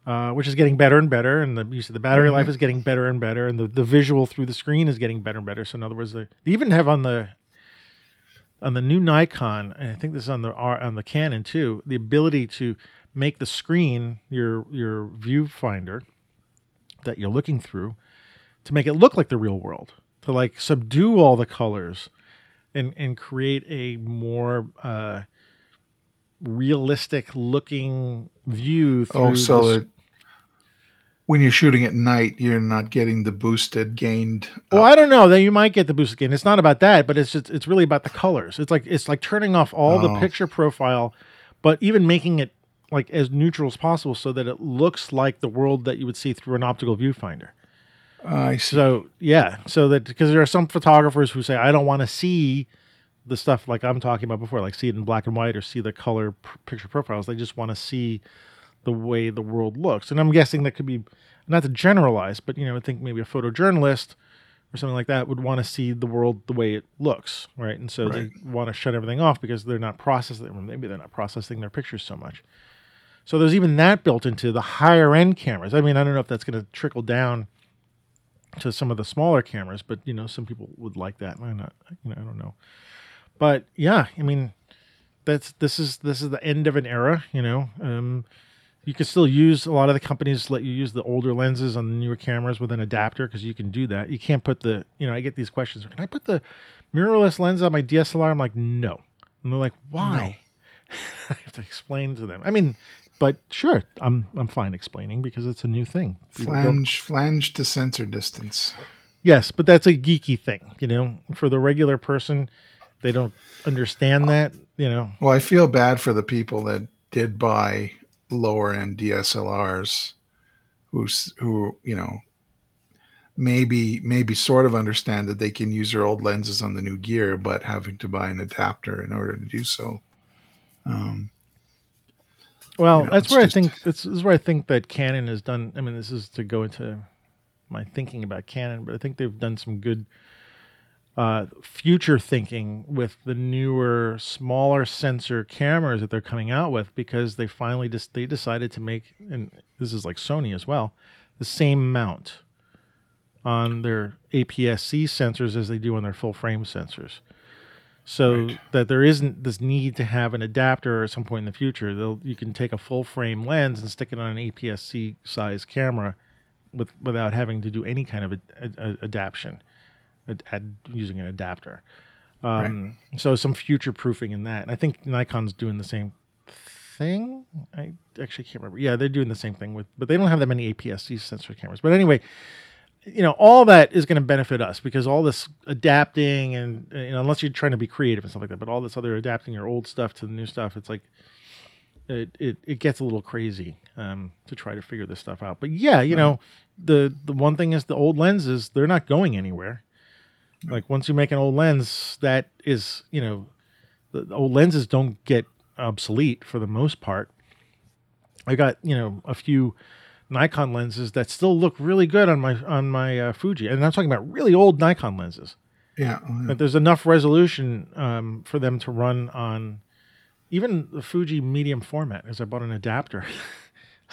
uh, which is getting better and better. And the you said the battery life is getting better and better, and the, the visual through the screen is getting better and better. So in other words, they, they even have on the on the new Nikon, and I think this is on the on the Canon too, the ability to make the screen your your viewfinder that you're looking through to make it look like the real world, to like subdue all the colors and and create a more uh, realistic looking view. Through Oh, so the, that when you're shooting at night, you're not getting the boosted, gained. Well, I don't know. Then you might get the boosted gain. It's not about that, but it's just it's really about the colors. It's like it's like turning off all the Oh. picture profile, but even making it like as neutral as possible so that it looks like the world that you would see through an optical viewfinder. I see. So yeah, so that because there are some photographers who say I don't want to see the stuff like I'm talking about before, like see it in black and white or see the color p- picture profiles. They just want to see the way the world looks, and I'm guessing that could be not to generalize, but you know, I think maybe a photojournalist or something like that would want to see the world the way it looks, right? And so Right. they want to shut everything off because they're not processing. or Maybe they're not processing their pictures so much. So there's even that built into the higher end cameras. I mean, I don't know if that's going to trickle down to some of the smaller cameras, but you know, some people would like that. Why not? You know, I don't know. But yeah, I mean, that's this is this is the end of an era. You know, um, you can still use a lot of the companies let you use the older lenses on the newer cameras with an adapter because you can do that. You can't put the you know I get these questions. Can I put the mirrorless lens on my DSLR? I'm like, no. And they're like, why? I have to explain to them. I mean, but sure, I'm I'm fine explaining because it's a new thing. Flange, flange to sensor distance. Yes, but that's a geeky thing, you know. For the regular person, they don't understand that, you know. Well, I feel bad for the people that did buy lower end DSLRs, who's who you know maybe maybe sort of understand that they can use their old lenses on the new gear, but having to buy an adapter in order to do so. Um, Well, You know, that's where just- I think this is where I think that Canon has done. I mean, this is to go into my thinking about Canon, but I think they've done some good uh, future thinking with the newer, smaller sensor cameras that they're coming out with because they finally just they decided to make, and this is like Sony as well, the same mount on their APS-C sensors as they do on their full frame sensors. So Right. that there isn't this need to have an adapter at some point in the future. They'll you can take a full frame lens and stick it on an APS-C size camera with without having to do any kind of a, a, a- adaptation, ad, ad, using an adapter. Um, So some future proofing in that. And I think Nikon's doing the same thing. I actually can't remember. Yeah, they're doing the same thing with, but they don't have that many APS-C sensor cameras. But anyway, you know, all that is going to benefit us because all this adapting and you know, unless you're trying to be creative and stuff like that, but all this other adapting your old stuff to the new stuff, it's like it it, it gets a little crazy um, to try to figure this stuff out. But yeah, you know, the the one thing is the old lenses they're not going anywhere. Like once you make an old lens, that is you know, the, old lenses don't get obsolete for the most part. I got you know a few Nikon lenses that still look really good on my on my uh, Fuji, and I'm talking about really old Nikon lenses. yeah, yeah. But there's enough resolution um, for them to run on even the Fuji medium format. Because I bought an adapter.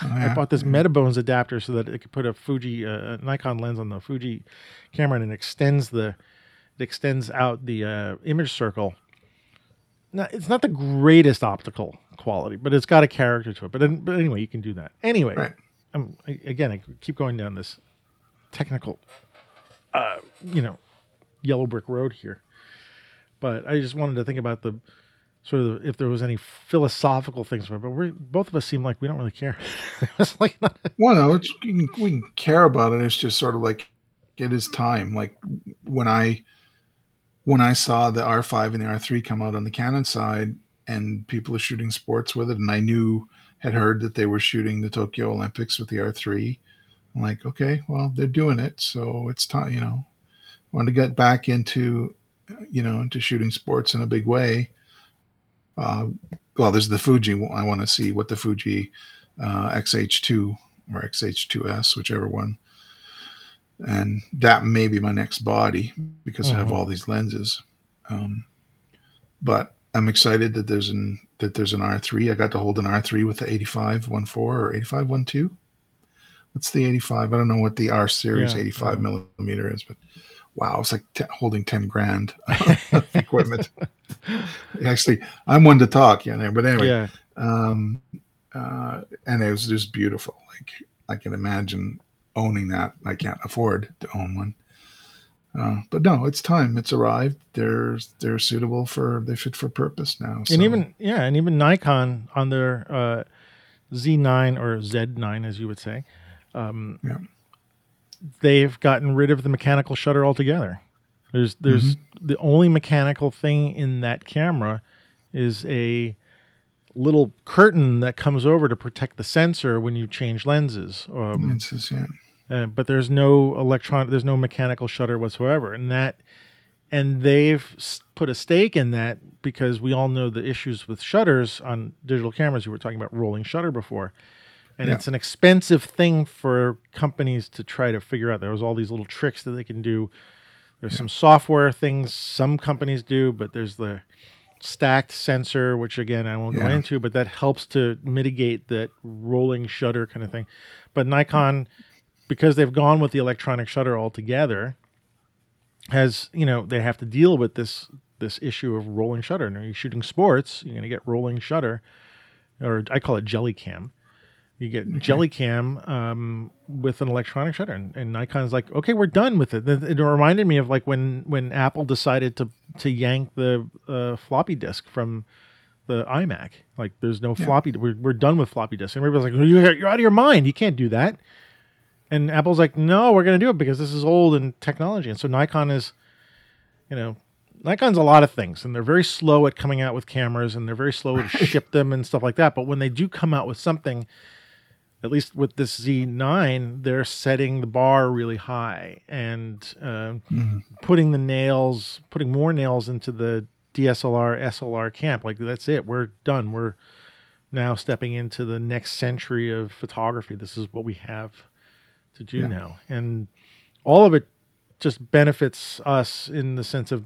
Oh, I bought this Metabones adapter so that it could put a Fuji uh, Nikon lens on the Fuji camera and it extends the extends out the uh, image circle. Now, it's not the greatest optical quality, but it's got a character to it. But, but anyway, you can do that. Anyway, Right. I'm, I, again, I keep going down this technical, uh, you know, yellow brick road here. But I just wanted to think about the sort of if there was any philosophical things. But we both of us seem like we don't really care. it's like not, Well, no, it's, we we can care about it. It's just sort of like it is time. Like when I when I saw the R5 and the R3 come out on the Canon side, and people are shooting sports with it, and I knew had heard that they were shooting the Tokyo Olympics with the R3. I'm like, okay, well, they're doing it, so it's time. You know, I want to get back into you know into shooting sports in a big way. Uh, well, there's the Fuji. I want to see what the Fuji uh, XH2 or XH2S, whichever one. And that may be my next body because I have Mhm. all these lenses. Um, but I'm excited that there's an that there's an R3. I got to hold an R3 with the 85 1.4 or 85 1.2. What's the 85? I don't know what the R series Yeah, 85 yeah. millimeter is, but wow, it's like t- holding 10 grand of equipment. Actually, I'm one to talk, you know, but anyway, Yeah. um, uh, and it was just beautiful. Like I can imagine owning that. I can't afford to own one. Uh, but no, it's time. It's arrived. They're they're suitable for they fit for purpose now. and even yeah, and even Nikon on their uh, Z9 or Z9, as you would say, um, Yeah. they've gotten rid of the mechanical shutter altogether. There's there's Mm-hmm. the only mechanical thing in that camera is a little curtain that comes over to protect the sensor when you change lenses. Um, just, yeah. uh, but there's no electron there's no mechanical shutter whatsoever and that and they've put a stake in that because we all know the issues with shutters on digital cameras you were talking about rolling shutter before and Yeah. it's an expensive thing for companies to try to figure out there was all these little tricks that they can do there's some software things some companies do but there's the stacked sensor which again i won't go into but that helps to mitigate that rolling shutter kind of thing. But nikon because they've gone with the electronic shutter altogether has you know they have to deal with this this issue of rolling shutter. And when you're shooting sports you're going to get rolling shutter or i call it jelly cam you get jelly cam um, with an electronic shutter and, and nikon's like okay we're done with it it, it reminded me of like when when apple decided to to yank the uh, floppy disk from the imac like there's no Yeah. floppy we're, we're done with floppy disk and everybody's like you're, you're out of your mind you can't do that and Apple's like, no, we're going to do it because this is old and technology. And so Nikon is, you know, Nikon's a lot of things, and they're very slow at coming out with cameras, and they're very slow to ship them and stuff like that. But when they do come out with something, at least with this Z9, they're setting the bar really high and uh, Mhm. putting the nails, putting more nails into the DSLR, SLR camp. Like that's it. We're done. We're now stepping into the next century of photography. This is what we have to do Yeah. now, and all of it just benefits us in the sense of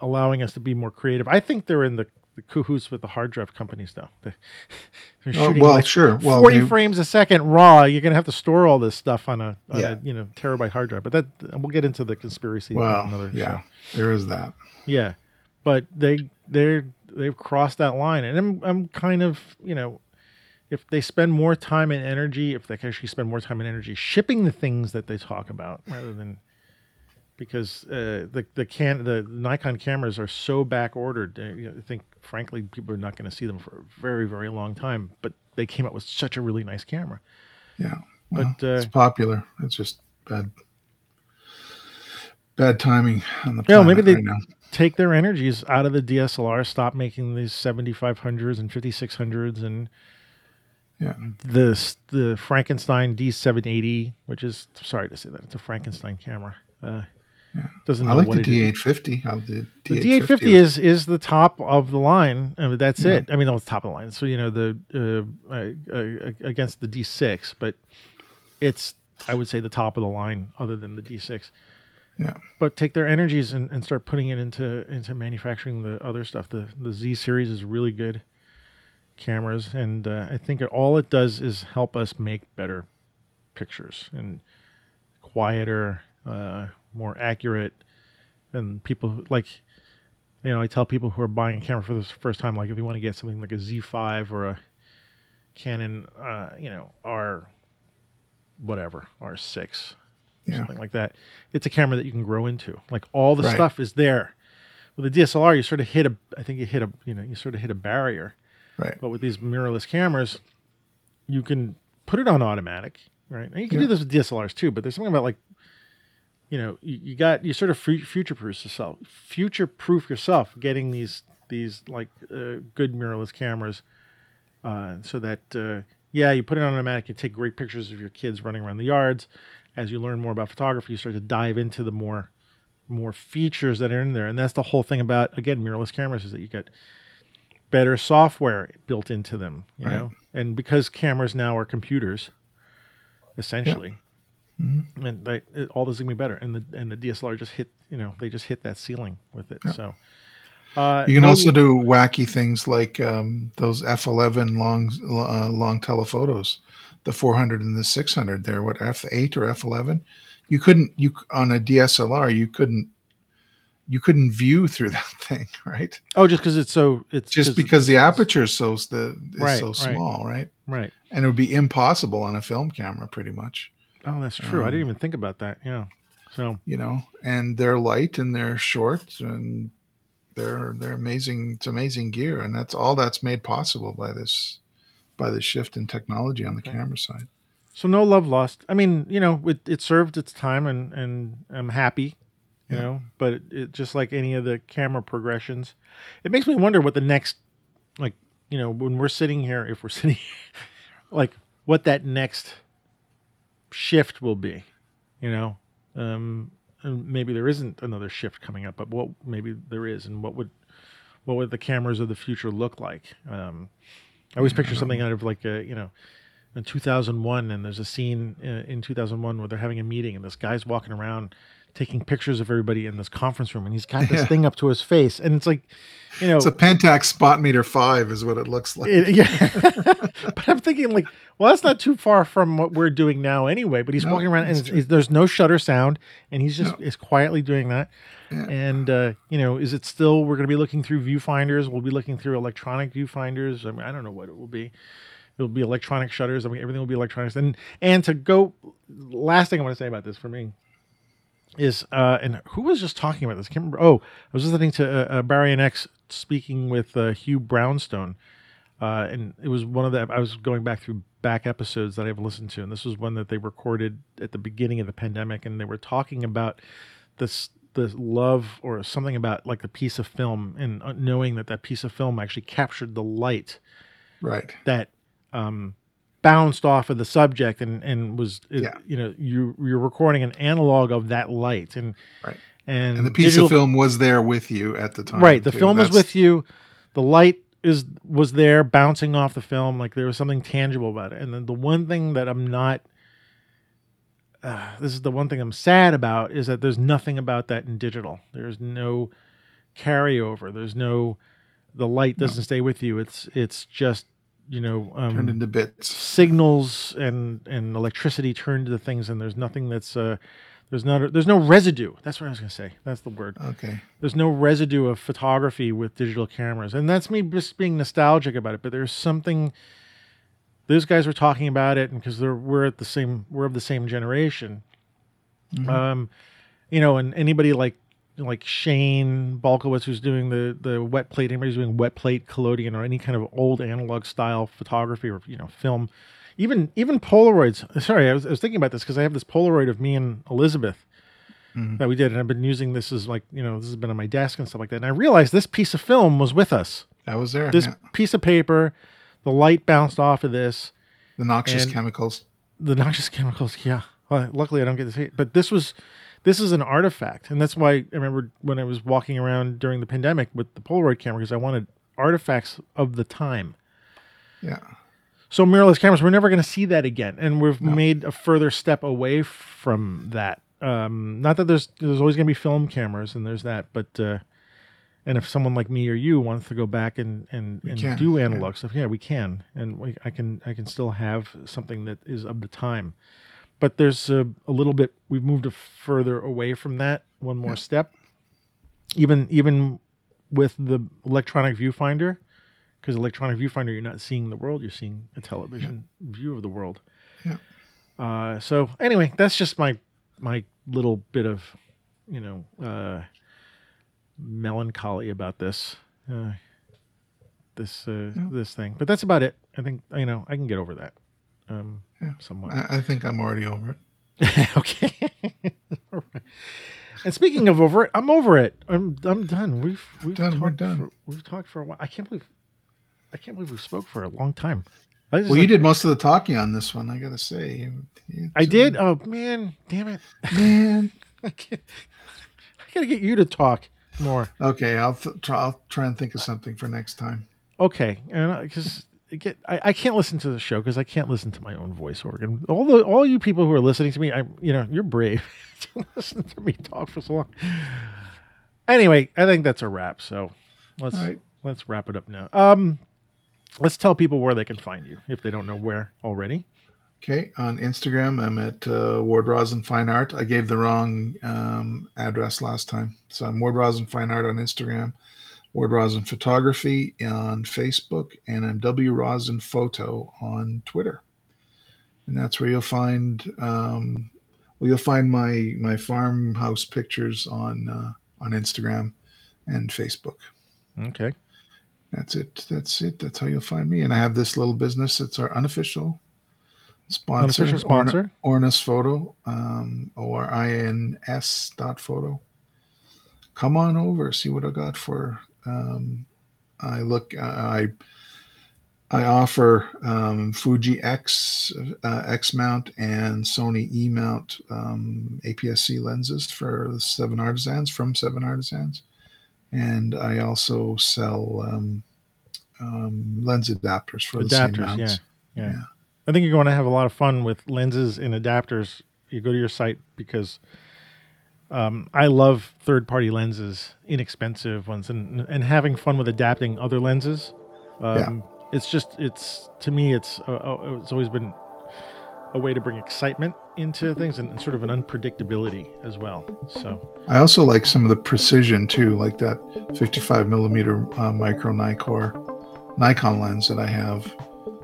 allowing us to be more creative. I think they're in the, the cahoots with the hard drive companies, They're Oh, well, like sure. Well, 40 they- frames a second raw. You're gonna have to store all this stuff on a, on Yeah. a you know terabyte hard drive. But that we'll get into the conspiracy. well, another yeah, show. there is that. Yeah, but they they're they've crossed that line, and I'm I'm kind of you know, if they spend more time and energy, if they can actually spend more time and energy shipping the things that they talk about rather than because uh, the the can the Nikon cameras are so back ordered. Uh, I think frankly people are not going to see them for a very very long time. But they came out with such a really nice camera. Yeah. Well, But, uh, it's popular. It's just bad, bad timing on the Yeah, maybe they- right take their energies out of the DSLR, stop making these 7500s and 5600s and Yeah. the the Frankenstein D780, which is sorry to say that it's a Frankenstein camera. Uh, Doesn't know I like what the. D850. How the The D850 is is the top of the line. I mean, that's Yeah. it. I mean, no, it's top of the line. So you know the uh, uh, uh, against the D6, but it's I would say the top of the line, other than the D6. Yeah. But take their energies and, and start putting it into into manufacturing the other stuff. The the Z series is really good cameras, and uh, I think it, all it does is help us make better pictures and quieter, uh, more accurate. And people like, you know, I tell people who are buying a camera for the first time, like if you want to get something like a Z5 or a Canon, uh, you know, R, whatever, R6, Yeah. something like that. It's a camera that you can grow into. Like all the Right. stuff is there. With the DSLR, you sort of hit a, I think you hit a, you know, you sort of hit a barrier. Right. But with these mirrorless cameras, you can put it on automatic, right? And you can Yeah. do this with DSLRs too, but there's something about like, you know, you, you got you sort of future proof yourself, future proof yourself, getting these these like uh, good mirrorless cameras, uh, so that uh, yeah, you put it on automatic, you take great pictures of your kids running around the yards. As you learn more about photography, you start to dive into the more more features that are in there, and that's the whole thing about again mirrorless cameras is that you get better software built into them, you Right. know. And because cameras now are computers, essentially. Mhm. And they, it, all this is gonna be better, and the and the DSLR just hit, you know, they just hit that ceiling with it. Yeah. So, uh, You can also do wacky things like um, those F11 long uh, long telephotos, the 400 and the 600. They're what F8 or F11. You couldn't you on a DSLR you couldn't you couldn't view through that thing, right? oh, just because it's so it's just because the aperture is so the is Right, so right. small, right? right. And it would be impossible on a film camera, pretty much. Oh, that's true. I Um, didn't even think about that. Yeah. So You know, and they're light and they're short and they're they're amazing. It's amazing gear, and that's all that's made possible by this by the shift in technology on the Okay. camera side. so no love lost. I mean, you know, it, it served its time, and and I'm happy. You Yeah. know, but it, it just like any of the camera progressions, it makes me wonder what the next, like, you know, when we're sitting here, if we're sitting, like, what that next shift will be. You know, um, and maybe there isn't another shift coming up, but what maybe there is, and what would what would the cameras of the future look like? Um, I always picture something out of like a you know in 2001 and there's a scene uh, in 2001 where they're having a meeting and this guy's walking around taking pictures of everybody in this conference room and he's got this Yeah. thing up to his face and it's like you know It's a Pentax Spot Meter Five, is what it looks like. it- yeah but i'm thinking like well that's not too far from what we're doing now anyway but he's No, walking around and that's it's, it's- there's no shutter sound and he's just No. is quietly doing that Yeah. and uh, you know is it still we're going to be looking through viewfinders we'll be looking through electronic viewfinders i mean i don't know what it will be it'll be electronic shutters i mean everything will be electronics and and to go last thing i want to say about this for me is uh and who was just talking about this? I can't remember. Oh i was listening to uh, uh, barry and x speaking with uh, hugh brownstone. Uh, and it was one of the i was going back through back episodes that i've listened to and this was one that they recorded at the beginning of the pandemic and they were talking about this the love or something about like the piece of film and uh, knowing that that piece of film actually captured the light Right. that um, bounced off of the subject and and was Yeah. you know you you're recording an analog of that light and Right. and, And the piece digital- of film was there with you at the time. right the too. film was with you the light is was there bouncing off the film like there was something tangible about it and then the one thing that i'm not uh, this is the one thing i'm sad about is that there's nothing about that in digital there's no carryover there's no the light doesn't stay with you it's it's just you know um, turned into bits. signals and and electricity turned to the things and there's nothing that's uh there's not there's no residue that's what i was going to say that's the word Okay. there's no residue of photography with digital cameras and that's me just being nostalgic about it but there's something those guys were talking about it and because they're we're at the same we're of the same generation Mhm. um you know and anybody like like Shane Balkowitz who's doing the the wet plate anybody who's doing wet plate collodion or any kind of old analog style photography or you know film even even Polaroids sorry I was, I was thinking about this because I have this Polaroid of me and Elizabeth Mhm. that we did and I've been using this as like you know this has been on my desk and stuff like that and I realized this piece of film was with us That was there. this yeah. piece of paper the light bounced off of this The noxious chemicals. the noxious chemicals yeah well, luckily i don't get to see it but this was this is an artifact and that's why i remember when i was walking around during the pandemic with the polaroid camera because i wanted artifacts of the time Yeah. so mirrorless cameras we're never going to see that again and we've No. made a further step away from that um not that there's there's always going to be film cameras and there's that but uh and if someone like me or you wants to go back and and, We and can, do yeah. analog stuff yeah we can and we, i can i can still have something that is of the time but there's a, a little bit we've moved a further away from that one more Yeah. step even even with the electronic viewfinder because electronic viewfinder you're not seeing the world you're seeing a television view of the world Yeah. uh, so anyway that's just my my little bit of you know uh, melancholy about this uh, this uh, Yeah. this thing but that's about it i think you know i can get over that um Yeah. somewhat I, I think I'm already over it. okay. Right. And speaking of over it, I'm over it. I'm I'm done. We've we've Done, talked we're done. For, we've talked for a while. I can't believe I can't believe we spoke for a long time. Well, you did most of the talking on this one. I gotta say. You- you- I did. Oh man, damn it! Man. I can't. I gotta get you to talk more. Okay, I'll th- try. I'll try and think of something for next time. Okay, and because get I, I can't listen to the show because I can't listen to my own voice organ. All the all you people who are listening to me, I you know you're brave to listen to me talk for so long. Anyway, I think that's a wrap. So let's right. let's wrap it up now. Um, let's tell people where they can find you if they don't know where already. Okay, on Instagram, I'm at uh, Ward Rosin Fine Art. I gave the wrong um, address last time, so I'm Ward Rosin Fine Art on Instagram, Ward Rosin Photography on Facebook, and I'm W Rosin Photo on Twitter. And that's where you'll find um, well, you'll find my my farmhouse pictures on uh, on Instagram and Facebook. Okay. That's it. That's it. That's how you'll find me. And I have this little business. It's our unofficial sponsor, Unofficial sponsor. Orins Photo, um, O R I N S dot photo. Come on over, see what I got for. Um, I look. I I offer um, Fuji X uh, X mount and Sony E mount um, APS-C lenses for the Seven Artisans from Seven Artisans, and I also sell um, um, lens adapters for the same Adapters, yeah, mounts. yeah. Yeah. I think you're going to have a lot of fun with lenses and adapters. You go to your site because um, I love third-party lenses, inexpensive ones, and and having fun with adapting other lenses. Um, It's just it's to me it's uh, uh, it's always been a way to bring excitement into things and, and sort of an unpredictability as well. So I also like some of the precision too, like that 55 millimeter uh, micro Nikkor Nikon lens that I have.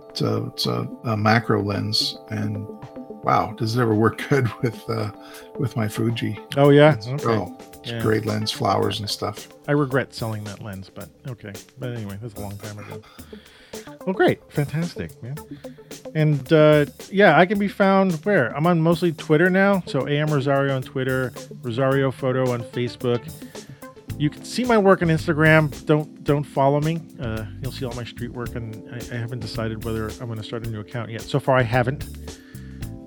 It's a it's a, a macro lens, and wow, does it ever work good with uh, with my Fuji? oh yeah, It's, okay. Oh, it's Yeah. a great lens, flowers and stuff. I regret selling that lens, but okay. But anyway, that's a long time ago. Well, great, fantastic, man. And uh, yeah, I can be found where I'm on mostly Twitter now. So AM Rosario on Twitter, Rosario Photo on Facebook. You can see my work on Instagram. Don't don't follow me. Uh, you'll see all my street work, and I, I haven't decided whether I'm going to start a new account yet. So far, I haven't.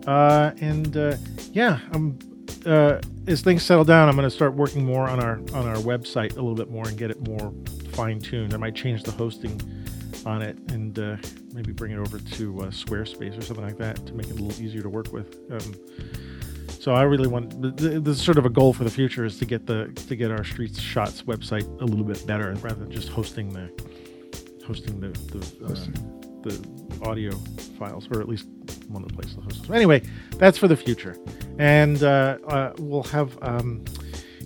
Uh, and uh, yeah, I'm uh, as things settle down, I'm going to start working more on our on our website a little bit more and get it more fine tuned. I might change the hosting on it and uh, maybe bring it over to uh, Squarespace or something like that to make it a little easier to work with. Um, so I really want th- th- this is sort of a goal for the future is to get the to get our Streets Shots website a little bit better rather than just hosting the hosting the the, uh. The audio files or at least one of the places to host. So anyway, that's for the future, and uh, uh, we'll have. Um,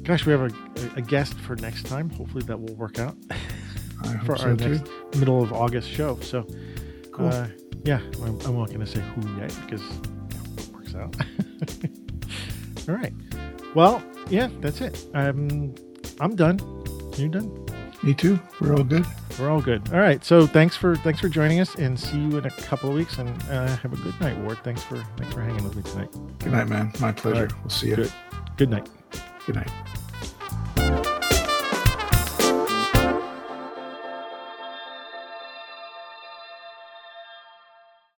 gosh, we have a, a guest for next time. Hopefully that will work out for so our too. next middle of August show. So, Cool. uh, yeah, I'm, I'm not going to say who yet because it works out. All right. Well, yeah, that's it. I'm I'm done. You're done? Me too. We're all good. We're all good. All right. So thanks for thanks for joining us, and see you in a couple of weeks. And uh, have a good night, Ward. Thanks for thanks for hanging with me tonight. Good night, man. My pleasure. right. We'll see you. Good. Good night. Good night.